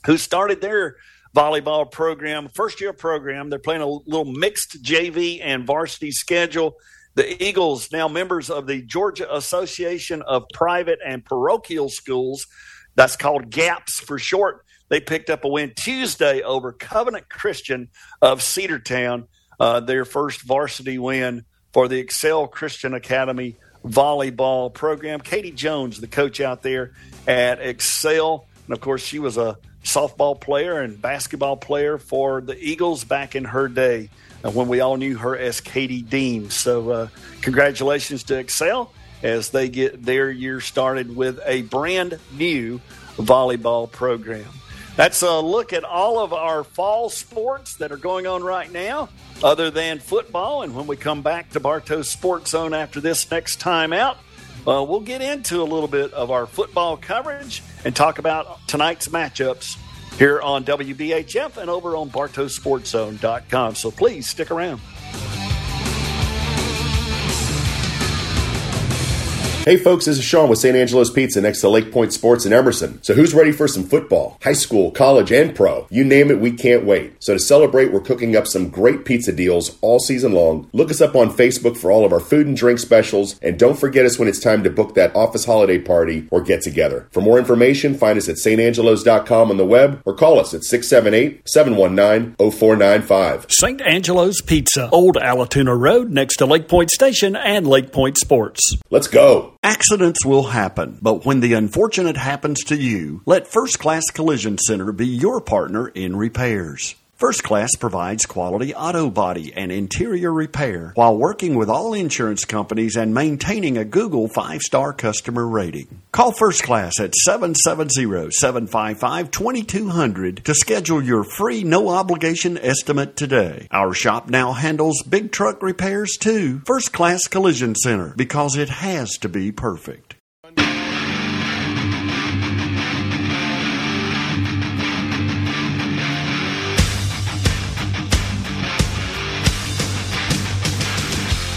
who started their volleyball program, first year program. They're playing a little mixed JV and varsity schedule. The Eagles, now members of the Georgia Association of Private and Parochial Schools, that's called GAPS for short. They picked up a win Tuesday over Covenant Christian of Cedartown, uh, their first varsity win for the Excel Christian Academy volleyball program. Katie Jones, the coach out there at Excel, and of course, she was a softball player and basketball player for the Eagles back in her day uh, when we all knew her as Katie Dean. So, uh, congratulations to Excel as they get their year started with a brand new volleyball program. That's a look at all of our fall sports that are going on right now, other than football. And when we come back to Bartow Sports Zone after this next time out, uh, we'll get into a little bit of our football coverage and talk about tonight's matchups here on WBHF and over on BartowSportsZone.com. So please stick around. Hey folks, this is Sean with St. Angelo's Pizza next to Lake Point Sports in Emerson. So who's ready for some football? High school, college, and pro. You name it, we can't wait. So to celebrate, we're cooking up some great pizza deals all season long. Look us up on Facebook for all of our food and drink specials, and don't forget us when it's time to book that office holiday party or get together. For more information, find us at stangelos.com on the web or call us at 678-719-0495. St. Angelo's Pizza, Old Allatoona Road next to Lake Point Station and Lake Point Sports. Let's go. Accidents will happen, but when the unfortunate happens to you, let First Class Collision Center be your partner in repairs. First Class provides quality auto body and interior repair while working with all insurance companies and maintaining a Google five star customer rating. Call First Class at 770 755 2200 to schedule your free no obligation estimate today. Our shop now handles big truck repairs too. First Class Collision Center because it has to be perfect.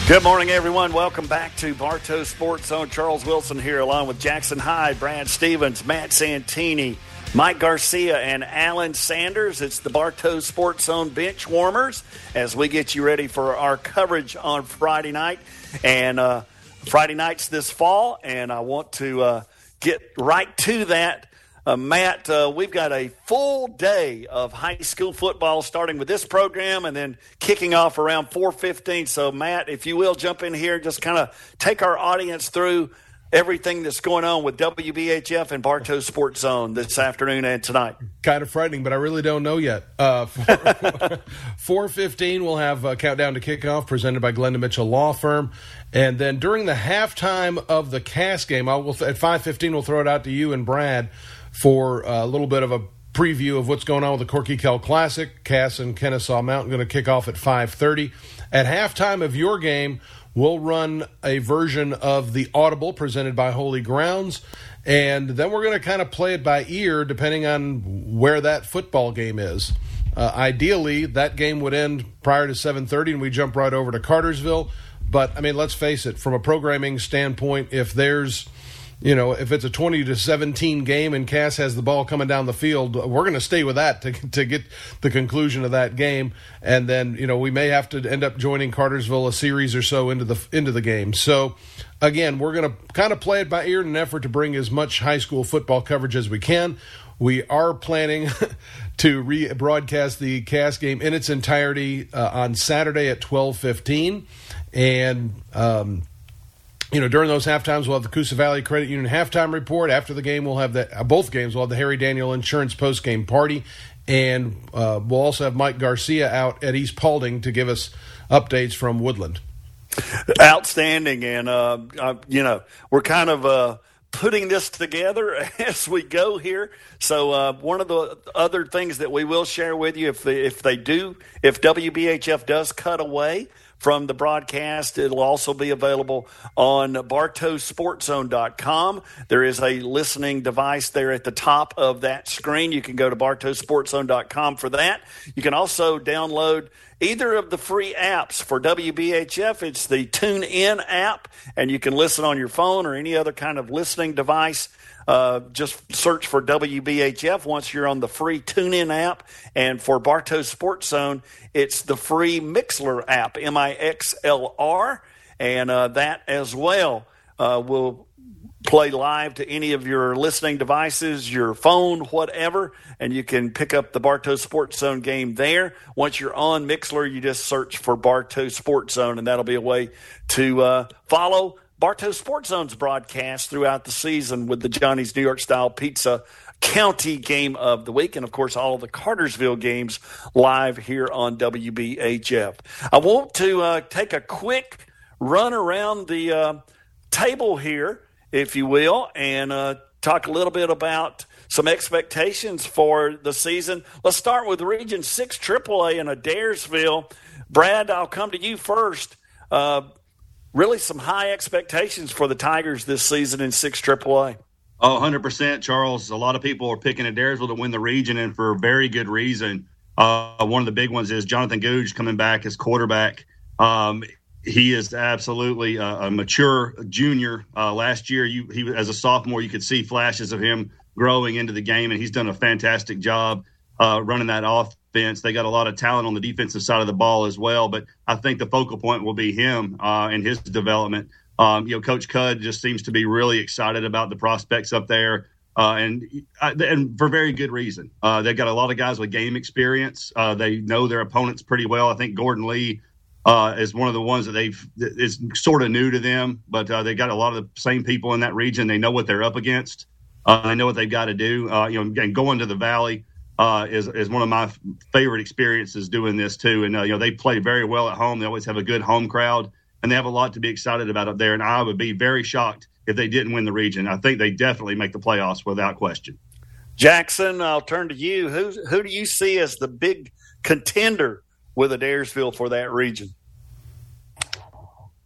Good morning, everyone. Welcome back to Bartow Sports Zone. Charles Wilson here, along with Jackson Hyde, Brad Stevens, Matt Santini, Mike Garcia, and Alan Sanders. It's the Bartow Sports Zone bench warmers as we get you ready for our coverage on Friday night. And uh, Friday nights this fall, and I want to uh, get right to that. Uh, Matt, uh, we've got a full day of high school football starting with this program and then kicking off around 4.15. So, Matt, if you will, jump in here just kind of take our audience through everything that's going on with WBHF and Bartow Sports Zone this afternoon and tonight. Kind of frightening, but I really don't know yet. Uh, 4.15, we'll have a countdown to kickoff presented by Glenda Mitchell Law Firm. And then during the halftime of the Cass game, I will, at 5.15, we'll throw it out to you and Brad – for a little bit of a preview of what's going on with the Corky Kell Classic. Cass and Kennesaw Mountain going to kick off at 5:30. At halftime of your game, we'll run a version of the Audible presented by Holy Grounds, and then we're going to kind of play it by ear depending on where that football game is. Uh, ideally, that game would end prior to 7:30, and we jump right over to Cartersville. But I mean, let's face it, from a programming standpoint, if there's you know, if it's a 20 to 17 game and Cass has the ball coming down the field, we're going to stay with that to, to get the conclusion of that game. And then, you know, we may have to end up joining Cartersville a series or so into the into the game. So again, we're going to kind of play it by ear in an effort to bring as much high school football coverage as we can. We are planning to rebroadcast the Cass game in its entirety uh, on Saturday at twelve fifteen, and. Um, you know, during those half times, we'll have the Coosa Valley Credit Union halftime report. After the game, we'll have the uh, both games. We'll have the Harry Daniel Insurance post game party, and uh, we'll also have Mike Garcia out at East Paulding to give us updates from Woodland. Outstanding, and uh, uh, you know we're kind of uh, putting this together as we go here. So uh, one of the other things that we will share with you, if they, if they do, if WBHF does cut away from the broadcast. It'll also be available on bartowsportszone.com. There is a listening device there at the top of that screen. You can go to bartowsportszone.com for that. You can also download either of the free apps for WBHF. It's the TuneIn app, and you can listen on your phone or any other kind of listening device. Uh, just search for WBHF once you're on the free TuneIn app. And for Bartow Sports Zone, it's the free Mixlr app, M I X L R. And uh, that as well uh, will play live to any of your listening devices, your phone, whatever, and you can pick up the Bartow Sports Zone game there. Once you're on Mixlr, you just search for Bartow Sports Zone, and that'll be a way to uh, follow Bartow Sports Zone's broadcast throughout the season with the Johnny's New York Style Pizza County Game of the Week, and of course, all of the Cartersville games live here on WBHF. I want to uh, take a quick run around the uh, table here if you will, and uh, talk a little bit about some expectations for the season. Let's start with Region 6 AAA in Adairsville. Brad, I'll come to you first. Uh, really, some high expectations for the Tigers this season in 6 AAA. Oh, 100%, Charles. A lot of people are picking Adairsville to win the region, and for very good reason. Uh, one of the big ones is Jonathan Googe coming back as quarterback. Um, he is absolutely a, a mature junior. Uh, last year, you he as a sophomore, you could see flashes of him growing into the game, and he's done a fantastic job uh, running that offense. They got a lot of talent on the defensive side of the ball as well, but I think the focal point will be him uh, and his development. Um, you know, Coach Cud just seems to be really excited about the prospects up there. Uh, and uh, and for very good reason. Uh, they've got a lot of guys with game experience. Uh, they know their opponents pretty well. I think Gordon Lee uh, is one of the ones that they've is sort of new to them, but they got a lot of the same people in that region. They know what they're up against. They know what they've got to do. You know, and going to the valley uh, is is one of my favorite experiences doing this too. And uh, you know, they play very well at home. They always have a good home crowd, and they have a lot to be excited about up there. And I would be very shocked if they didn't win the region. I think they definitely make the playoffs without question. Jackson, I'll turn to you. Who who do you see as the big contender with Adairsville for that region?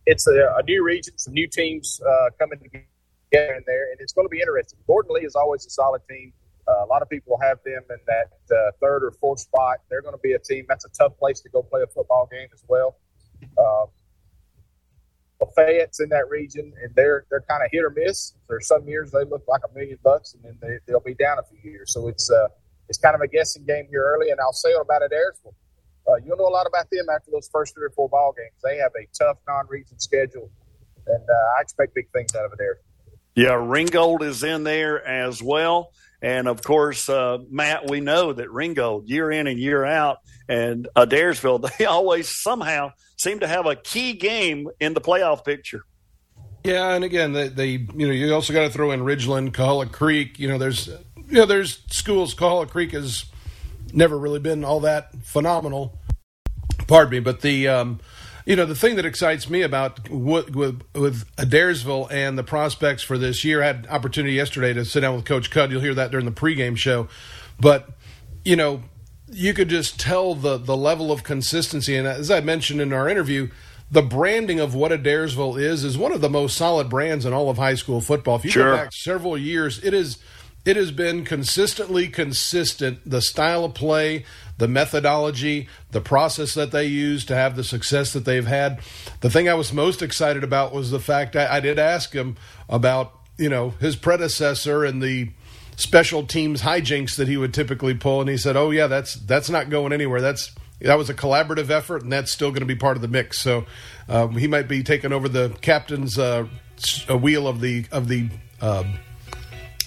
it's a, a new region, some new teams uh, coming together in there, and it's going to be interesting. Gordon Lee is always a solid team. Uh, a lot of people have them in that uh, third or fourth spot. They're going to be a team. That's a tough place to go play a football game as well. Um, Lafayette's in that region, and they're they're kind of hit or miss. There's some years they look like a million bucks, and then they, they'll be down a few years. So it's uh, it's kind of a guessing game here early. And I'll say about it, Airsville uh, you'll know a lot about them after those first three or four ball games. They have a tough non-region schedule, and uh, I expect big things out of it there. Yeah, Ringgold is in there as well. And of course, uh, Matt, we know that Ringgold, year in and year out, and Adairsville, they always somehow seem to have a key game in the playoff picture. Yeah, and again, they, they you know you also got to throw in Ridgeland, Coahulla Creek. You know, there's you know there's schools. Coahulla Creek has never really been all that phenomenal. Pardon me, but the um, you know the thing that excites me about with, with, with Adairsville and the prospects for this year. I had opportunity yesterday to sit down with Coach Cud. You'll hear that during the pregame show, but you know you could just tell the the level of consistency. And as I mentioned in our interview, the branding of what Adairsville is is one of the most solid brands in all of high school football. If you sure. go back several years, it is it has been consistently consistent the style of play, the methodology, the process that they use to have the success that they've had. The thing I was most excited about was the fact I, I did ask him about you know his predecessor and the special teams hijinks that he would typically pull, and he said, "Oh yeah, that's that's not going anywhere. That's that was a collaborative effort, and that's still going to be part of the mix." So um, he might be taking over the captain's. Uh, a wheel of the of the uh,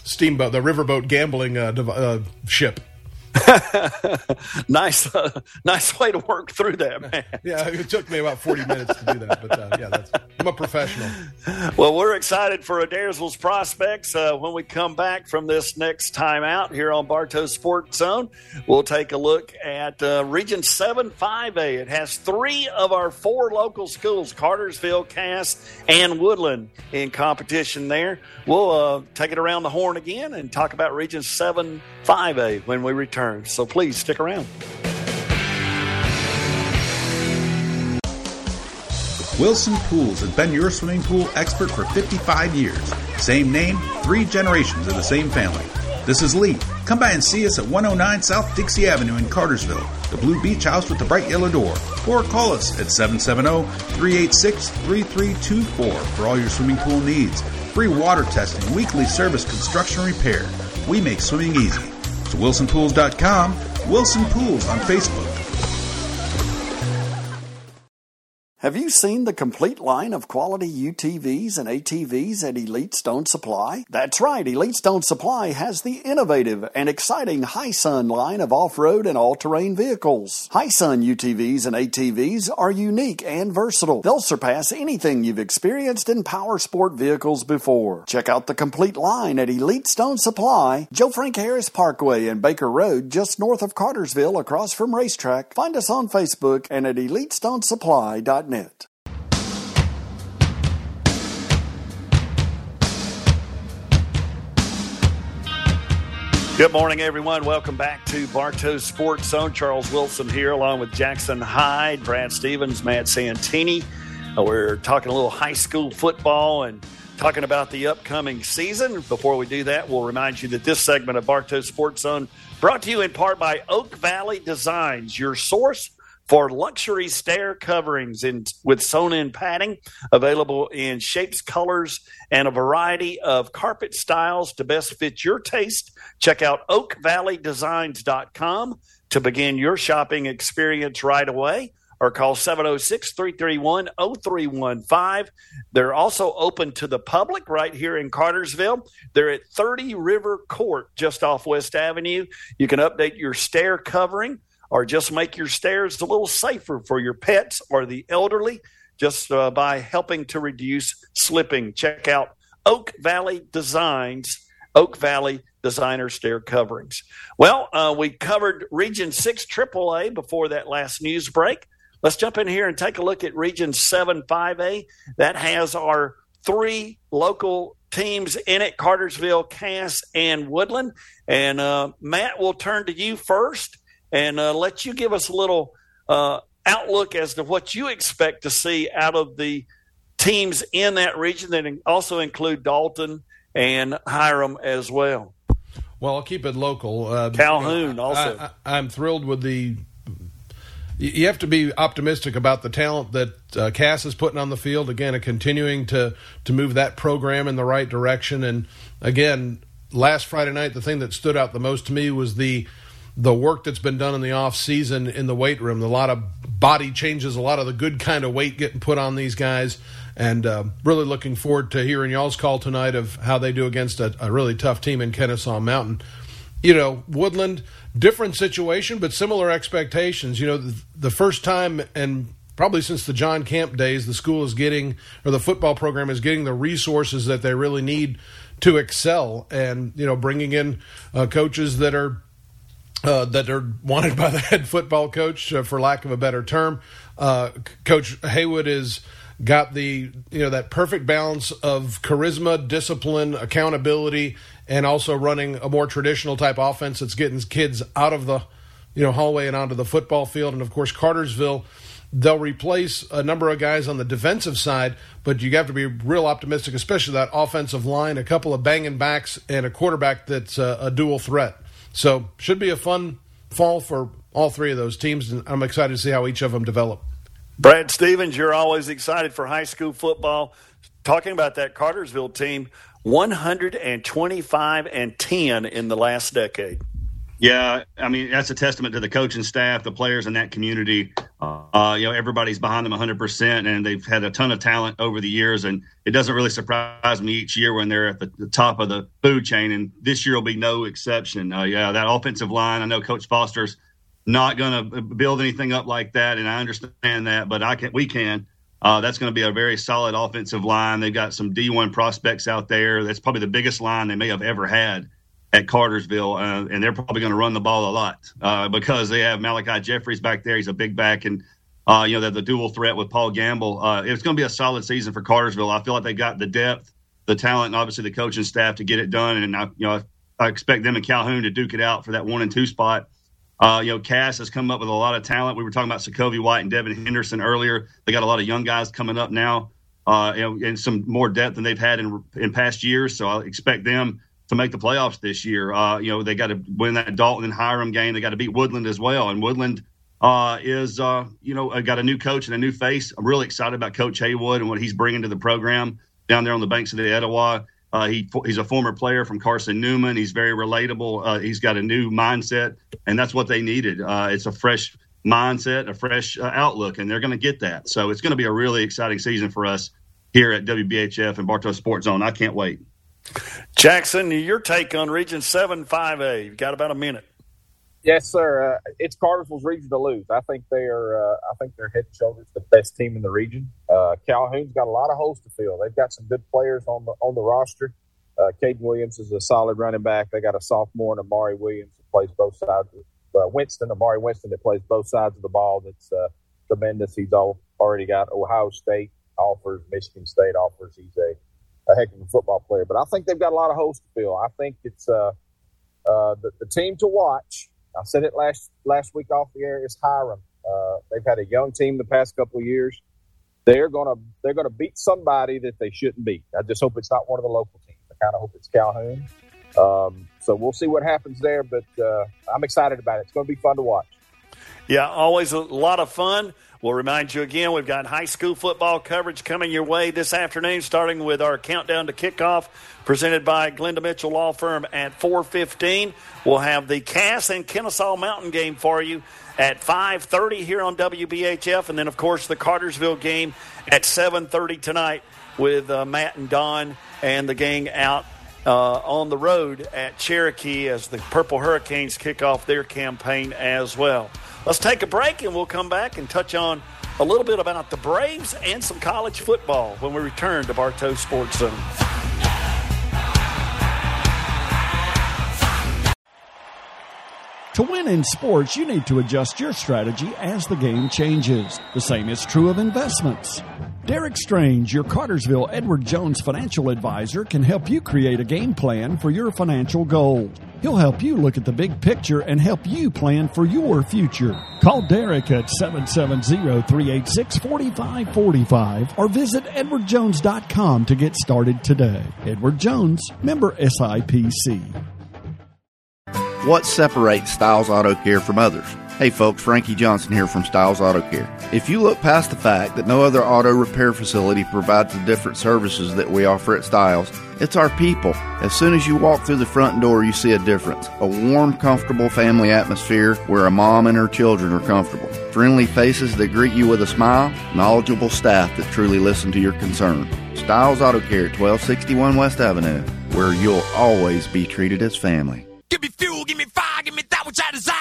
steamboat, the riverboat gambling uh, uh, ship. nice, uh, nice way to work through that, man. yeah, it took me about forty minutes to do that, but uh, yeah, that's, I'm a professional. Well, we're excited for Adairsville's prospects uh, when we come back from this next time out here on Bartow Sports Zone. We'll take a look at uh, Region Seven Five A. It has three of our four local schools: Cartersville, Cass, and Woodland in competition. There, we'll uh, take it around the horn again and talk about Region Seven Five A when we return. So please stick around. Wilson Pools has been your swimming pool expert for 55 years. Same name, three generations of the same family. This is Lee. Come by and see us at 109 South Dixie Avenue in Cartersville, the blue beach house with the bright yellow door. Or call us at 770 386 3324 for all your swimming pool needs. Free water testing, weekly service, construction, repair. We make swimming easy to wilsonpools.com, Wilson Pools on Facebook. Have you seen the complete line of quality UTVs and ATVs at Elite Stone Supply? That's right, Elite Stone Supply has the innovative and exciting Hisun line of off road and all terrain vehicles. Hisun UTVs and ATVs are unique and versatile. They'll surpass anything you've experienced in power sport vehicles before. Check out the complete line at Elite Stone Supply, Joe Frank Harris Parkway and Baker Road, just north of Cartersville, across from RaceTrac. Find us on Facebook and at EliteStoneSupply.net. Good morning, everyone. Welcome back to Bartow Sports Zone. Charles Wilson here, along with Jackson Hyde, Brad Stevens, Matt Santini. Uh, we're talking a little high school football and talking about the upcoming season. Before we do that, we'll remind you that this segment of Bartow Sports Zone brought to you in part by Oak Valley Designs, your source for luxury stair coverings in, with sewn in padding available in shapes, colors, and a variety of carpet styles to best fit your taste. Check out oakvalleydesigns.com to begin your shopping experience right away or call 706 331 0315. They're also open to the public right here in Cartersville. They're at 30 River Court just off West Avenue. You can update your stair covering or just make your stairs a little safer for your pets or the elderly just uh, by helping to reduce slipping. Check out Oak Valley Designs, Oak Valley Designer Stair Coverings. Well, uh, we covered Region 6 AAA before that last news break. Let's jump in here and take a look at Region 7 5A. That has our three local teams in it Cartersville, Cass, and Woodland. And uh, Matt, we'll turn to you first and uh, let you give us a little uh, outlook as to what you expect to see out of the teams in that region that also include Dalton and Hiram as well. Well, I'll keep it local. Uh, Calhoun also. I, am thrilled with the. You have to be optimistic about the talent that uh, Cass is putting on the field. Again, continuing to to move that program in the right direction. And again, last Friday night, the thing that stood out the most to me was the the work that's been done in the off season in the weight room. A lot of body changes, a lot of the good kind of weight getting put on these guys, and uh, really looking forward to hearing y'all's call tonight of how they do against a, a really tough team in Kennesaw Mountain. You know, Woodland, different situation, but similar expectations. You know, the, the first time and probably since the John Camp days, the school is getting, or the football program is getting the resources that they really need to excel, and you know, bringing in uh, coaches that are uh, that are wanted by the head football coach, uh, for lack of a better term. Uh, coach Haywood has got the you know that perfect balance of charisma, discipline, accountability, and also running a more traditional type offense that's getting kids out of the you know hallway and onto the football field. And of course, Cartersville. They'll replace a number of guys on the defensive side, but you have to be real optimistic, especially that offensive line, a couple of banging backs, and a quarterback that's a dual threat. So should be a fun fall for all three of those teams, and I'm excited to see how each of them develop. Brad Stevens, you're always excited for high school football. Talking about that Cartersville team, 125 and 10 in the last decade. Yeah, I mean that's a testament to the coaching staff, the players in that community. Uh, you know, everybody's behind them 100%, and they've had a ton of talent over the years. And it doesn't really surprise me each year when they're at the, the top of the food chain. And this year will be no exception. Uh, yeah, that offensive line, I know Coach Foster's not going to build anything up like that, and I understand that, but I can, we can. Uh, that's going to be a very solid offensive line. They've got some D1 prospects out there. That's probably the biggest line they may have ever had at Cartersville, uh, and they're probably going to run the ball a lot uh, because they have Malachi Jeffries back there. He's a big back, and uh, you know, the dual threat with Paul Gamble. Uh, it's going to be a solid season for Cartersville. I feel like they got the depth, the talent, and obviously the coaching staff to get it done. And I, you know, I, expect them and Calhoun to duke it out for that one and two spot. Uh, you know, Cass has come up with a lot of talent. We were talking about Sokovia White and Devin Henderson earlier. They got a lot of young guys coming up now, uh, you and some more depth than they've had in in past years. So I expect them to make the playoffs this year. Uh, you know, they got to win that Dalton and Hiram game. They got to beat Woodland as well, and Woodland uh, is uh, you know uh, got a new coach and a new face. I'm really excited about Coach Haywood and what he's bringing to the program down there on the banks of the Etowah. Uh, he he's a former player from Carson Newman. He's very relatable. Uh, he's got a new mindset, and that's what they needed. It's a fresh mindset, a fresh outlook, and they're going to get that. So it's going to be a really exciting season for us here at WBHF and Bartow Sports Zone. I can't wait. Jackson, your take on Region Seven Five A? You've got about a minute. Yes, sir. Uh, it's Cartersville's region to lose. I think they are. Uh, I think they're head and shoulders the best team in the region. Uh, Calhoun's got a lot of holes to fill. They've got some good players on the on the roster. Uh, Caden Williams is a solid running back. They got a sophomore and Amari Williams that plays both sides. Of, uh, Winston, Amari Winston that plays both sides of the ball. That's uh, tremendous. He's all, already got Ohio State offers, Michigan State offers. He's a, a heck of a football player. But I think they've got a lot of holes to fill. I think it's uh, uh, the, the team to watch I said it last last week off the air. Is Hiram. Uh, they've had a young team the past couple of years. They're gonna they're gonna beat somebody that they shouldn't beat. I just hope it's not one of the local teams. I kind of hope it's Calhoun. Um, so we'll see what happens there. But uh, I'm excited about it. It's going to be fun to watch. Yeah, always a lot of fun. We'll remind you again, we've got high school football coverage coming your way this afternoon, starting with our countdown to kickoff presented by Glenda Mitchell Law Firm at 415. We'll have the Cass and Kennesaw Mountain game for you at 5.30 here on WBHF. And then, of course, the Cartersville game at 7.30 tonight with uh, Matt and Don and the gang out uh, on the road at Cherokee as the Purple Hurricanes kick off their campaign as well. Let's take a break and we'll come back and touch on a little bit about the Braves and some college football when we return to Bartow Sports Zone. To win in sports, you need to adjust your strategy as the game changes. The same is true of investments. Derek Strange, your Cartersville Edward Jones financial advisor, can help you create a game plan for your financial goals. He'll help you look at the big picture and help you plan for your future. Call Derek at 770-386-4545 or visit edwardjones.com to get started today. Edward Jones, member SIPC. What separates Styles Auto Care from others? Hey folks, Frankie Johnson here from Styles Auto Care. If you look past the fact that no other auto repair facility provides the different services that we offer at Styles, it's our people. As soon as you walk through the front door, you see a difference. A warm, comfortable family atmosphere where a mom and her children are comfortable. Friendly faces that greet you with a smile, knowledgeable staff that truly listen to your concern. Styles Auto Care at 1261 West Avenue, where you'll always be treated as family. Give me fuel, give me fire, give me that which I desire.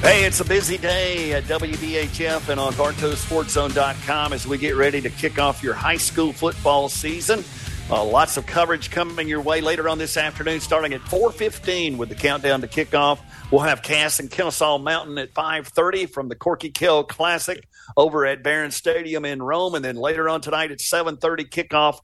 Hey, it's a busy day at WBHF and on BartowSportsZone.com as we get ready to kick off your high school football season. Uh, lots of coverage coming your way later on this afternoon, starting at 4:15 with the countdown to kickoff. We'll have Cass and Kennesaw Mountain at 5:30 from the Corky Kell Classic over at Barron Stadium in Rome, and then later on tonight at 7:30 kickoff.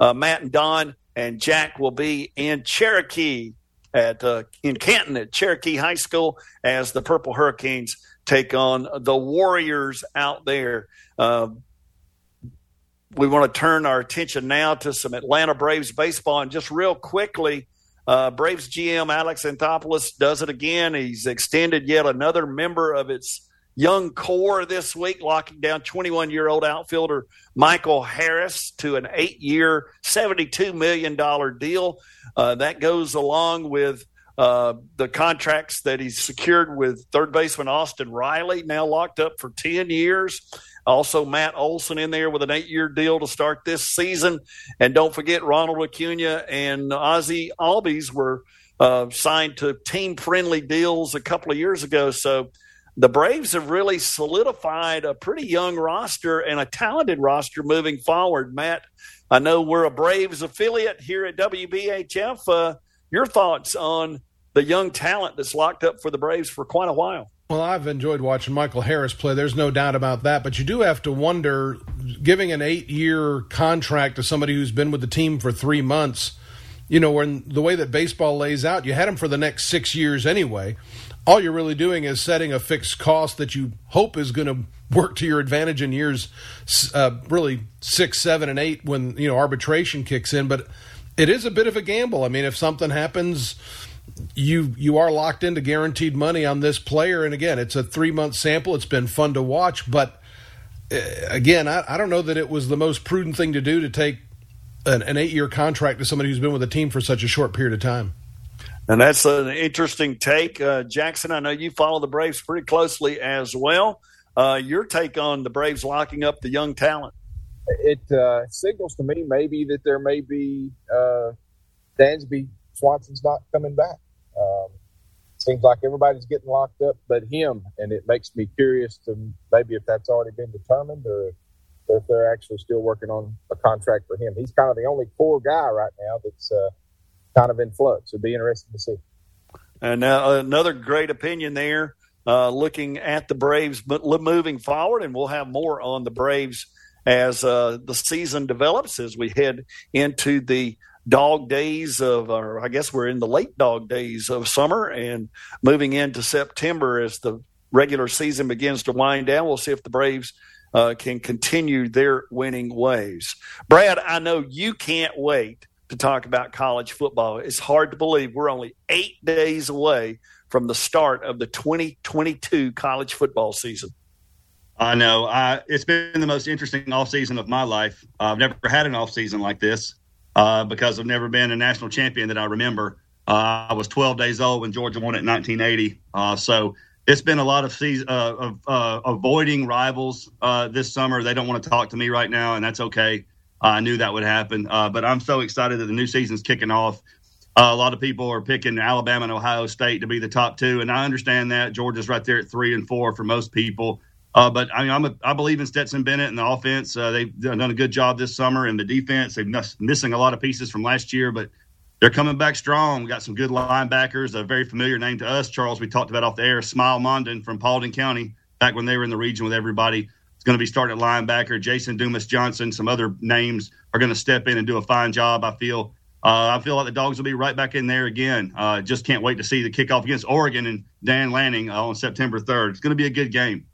Uh, Matt and Don and Jack will be in Cherokee at uh, in Canton at Cherokee High School as the Purple Hurricanes take on the Warriors out there. Uh, we want to turn our attention now to some Atlanta Braves baseball. And just real quickly, uh, Braves GM Alex Anthopoulos does it again. He's extended yet another member of its young core this week, locking down 21 year old outfielder Michael Harris to an eight year, $72 million deal. Uh, that goes along with uh, the contracts that he's secured with third baseman Austin Riley, now locked up for 10 years. Also, Matt Olson in there with an eight year deal to start this season. And don't forget, Ronald Acuna and Ozzie Albies were uh, signed to team friendly deals a couple of years ago. So the Braves have really solidified a pretty young roster and a talented roster moving forward. Matt, I know we're a Braves affiliate here at WBHF. Uh, your thoughts on the young talent that's locked up for the Braves for quite a while? Well, I've enjoyed watching Michael Harris play. There's no doubt about that. But you do have to wonder giving an eight year contract to somebody who's been with the team for three months, you know, when the way that baseball lays out, you had him for the next six years anyway. All you're really doing is setting a fixed cost that you hope is going to work to your advantage in years uh, really six, seven, and eight when, you know, arbitration kicks in. But it is a bit of a gamble. I mean, if something happens you you are locked into guaranteed money on this player. And again, it's a three month sample. It's been fun to watch, but uh, again, I, I, don't know that it was the most prudent thing to do to take an, an eight year contract to somebody who's been with a team for such a short period of time. And that's an interesting take, uh, Jackson. I know you follow the Braves pretty closely as well. Uh, your take on the Braves locking up the young talent? It uh, signals to me maybe that there may be uh, Dansby Swanson's not coming back. Um, seems like everybody's getting locked up but him, and it makes me curious to maybe if that's already been determined or, if they're actually still working on a contract for him. He's kind of the only core guy right now that's uh, kind of in flux. It'd be interesting to see. And now another great opinion there. Uh, looking at the Braves moving forward, and we'll have more on the Braves as uh, the season develops as we head into the dog days of, or I guess we're in the late dog days of summer and moving into September as the regular season begins to wind down. We'll see if the Braves uh, can continue their winning ways. Brad, I know you can't wait to talk about college football. It's hard to believe we're only eight days away from the start of the 2022 college football season. I know. I, it's been the most interesting off season of my life. I've never had an off season like this uh, because I've never been a national champion that I remember. Uh, I was 12 days old when Georgia won it in 1980. Uh, so it's been a lot of season, uh, of uh, avoiding rivals uh, this summer. They don't want to talk to me right now, and that's okay. I knew that would happen, but I'm so excited that the new season's kicking off. a lot of people are picking Alabama and Ohio State to be the top two, and I understand that Georgia's right there at three and four for most people. Uh, but I mean, I'm a, I believe in Stetson Bennett and the offense. Uh, they've done a good job this summer, and the defense they've miss, missing a lot of pieces from last year, but they're coming back strong. We got some good linebackers. A very familiar name to us, Charles. We talked about off the air, Smael Mondon from Paulding County, back when they were in the region with everybody. Going to be starting linebacker. Jamon Dumas-Johnson, some other names are going to step in and do a fine job. I feel. Uh, I feel like the dogs will be right back in there again. Uh, just can't wait to see the kickoff against Oregon and Dan Lanning uh, on September 3rd. It's going to be a good game.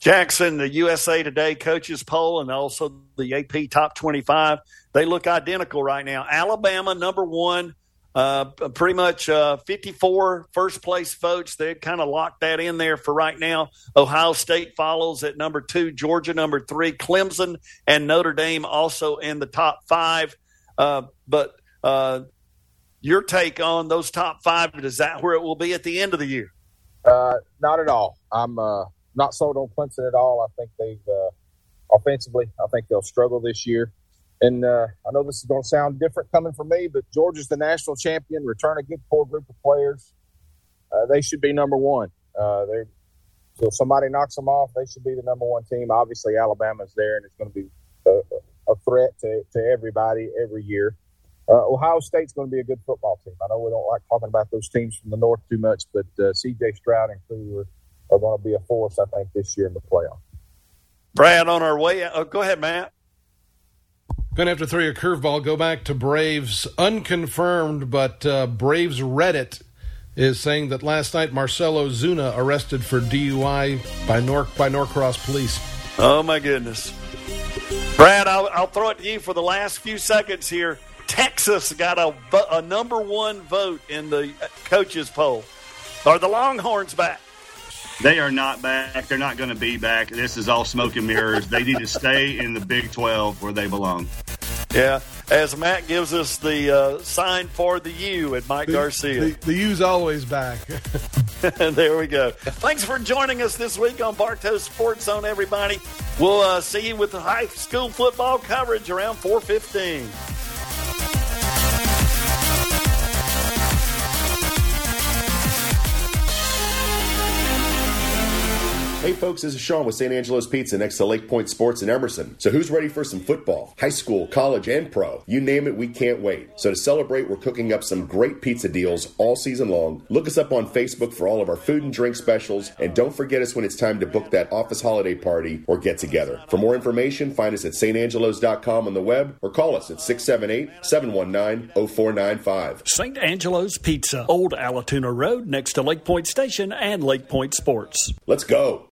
Jackson, the USA Today coaches poll, and also the AP top 25, they look identical right now. Alabama, number one, uh, pretty much uh, 54 first place votes. They kind of locked that in there for right now. Ohio State follows at number two, Georgia number three, Clemson and Notre Dame also in the top five. Uh, but uh, your take on those top five, is that where it will be at the end of the year? Uh, not at all. I'm uh, not sold on Clemson at all. I think they've offensively, I think they'll struggle this year. And uh, I know this is going to sound different coming from me, but Georgia's the national champion. Return a good core group of players. Uh, they should be number one. Uh, they so somebody knocks them off, they should be the number one team. Obviously, Alabama's there, and it's going to be a, a threat to, to everybody every year. Uh, Ohio State's going to be a good football team. I know we don't like talking about those teams from the north too much, but uh, C.J. Stroud and crew are are going to be a force, I think, this year in the playoff. Brad, on our way, oh, go ahead, Matt. Going to have to throw your curveball. Go back to Braves, unconfirmed, but uh, Braves Reddit is saying that last night Marcell Ozuna arrested for DUI by Nor by Norcross Police. Oh my goodness, Brad! I'll, I'll throw it to you for the last few seconds here. Texas got a, a number one vote in the coaches poll. Are the Longhorns back? They are not back. They're not going to be back. This is all smoke and mirrors. they need to stay in the Big 12 where they belong. Yeah, as Matt gives us the uh, sign for the U at Mike the, Garcia. The, the U's always back. there we go. Thanks for joining us this week on Bartow Sports Zone, everybody. We'll uh, see you with the high school football coverage around 415. Hey folks, this is Sean with St. Angelo's Pizza next to Lake Point Sports in Emerson. So who's ready for some football? High school, college, and pro. You name it, we can't wait. So to celebrate, we're cooking up some great pizza deals all season long. Look us up on Facebook for all of our food and drink specials, and don't forget us when it's time to book that office holiday party or get together. For more information, find us at stangelos.com on the web or call us at 678-719-0495. St. Angelo's Pizza, Old Allatoona Road next to Lake Point Station and Lake Point Sports. Let's go.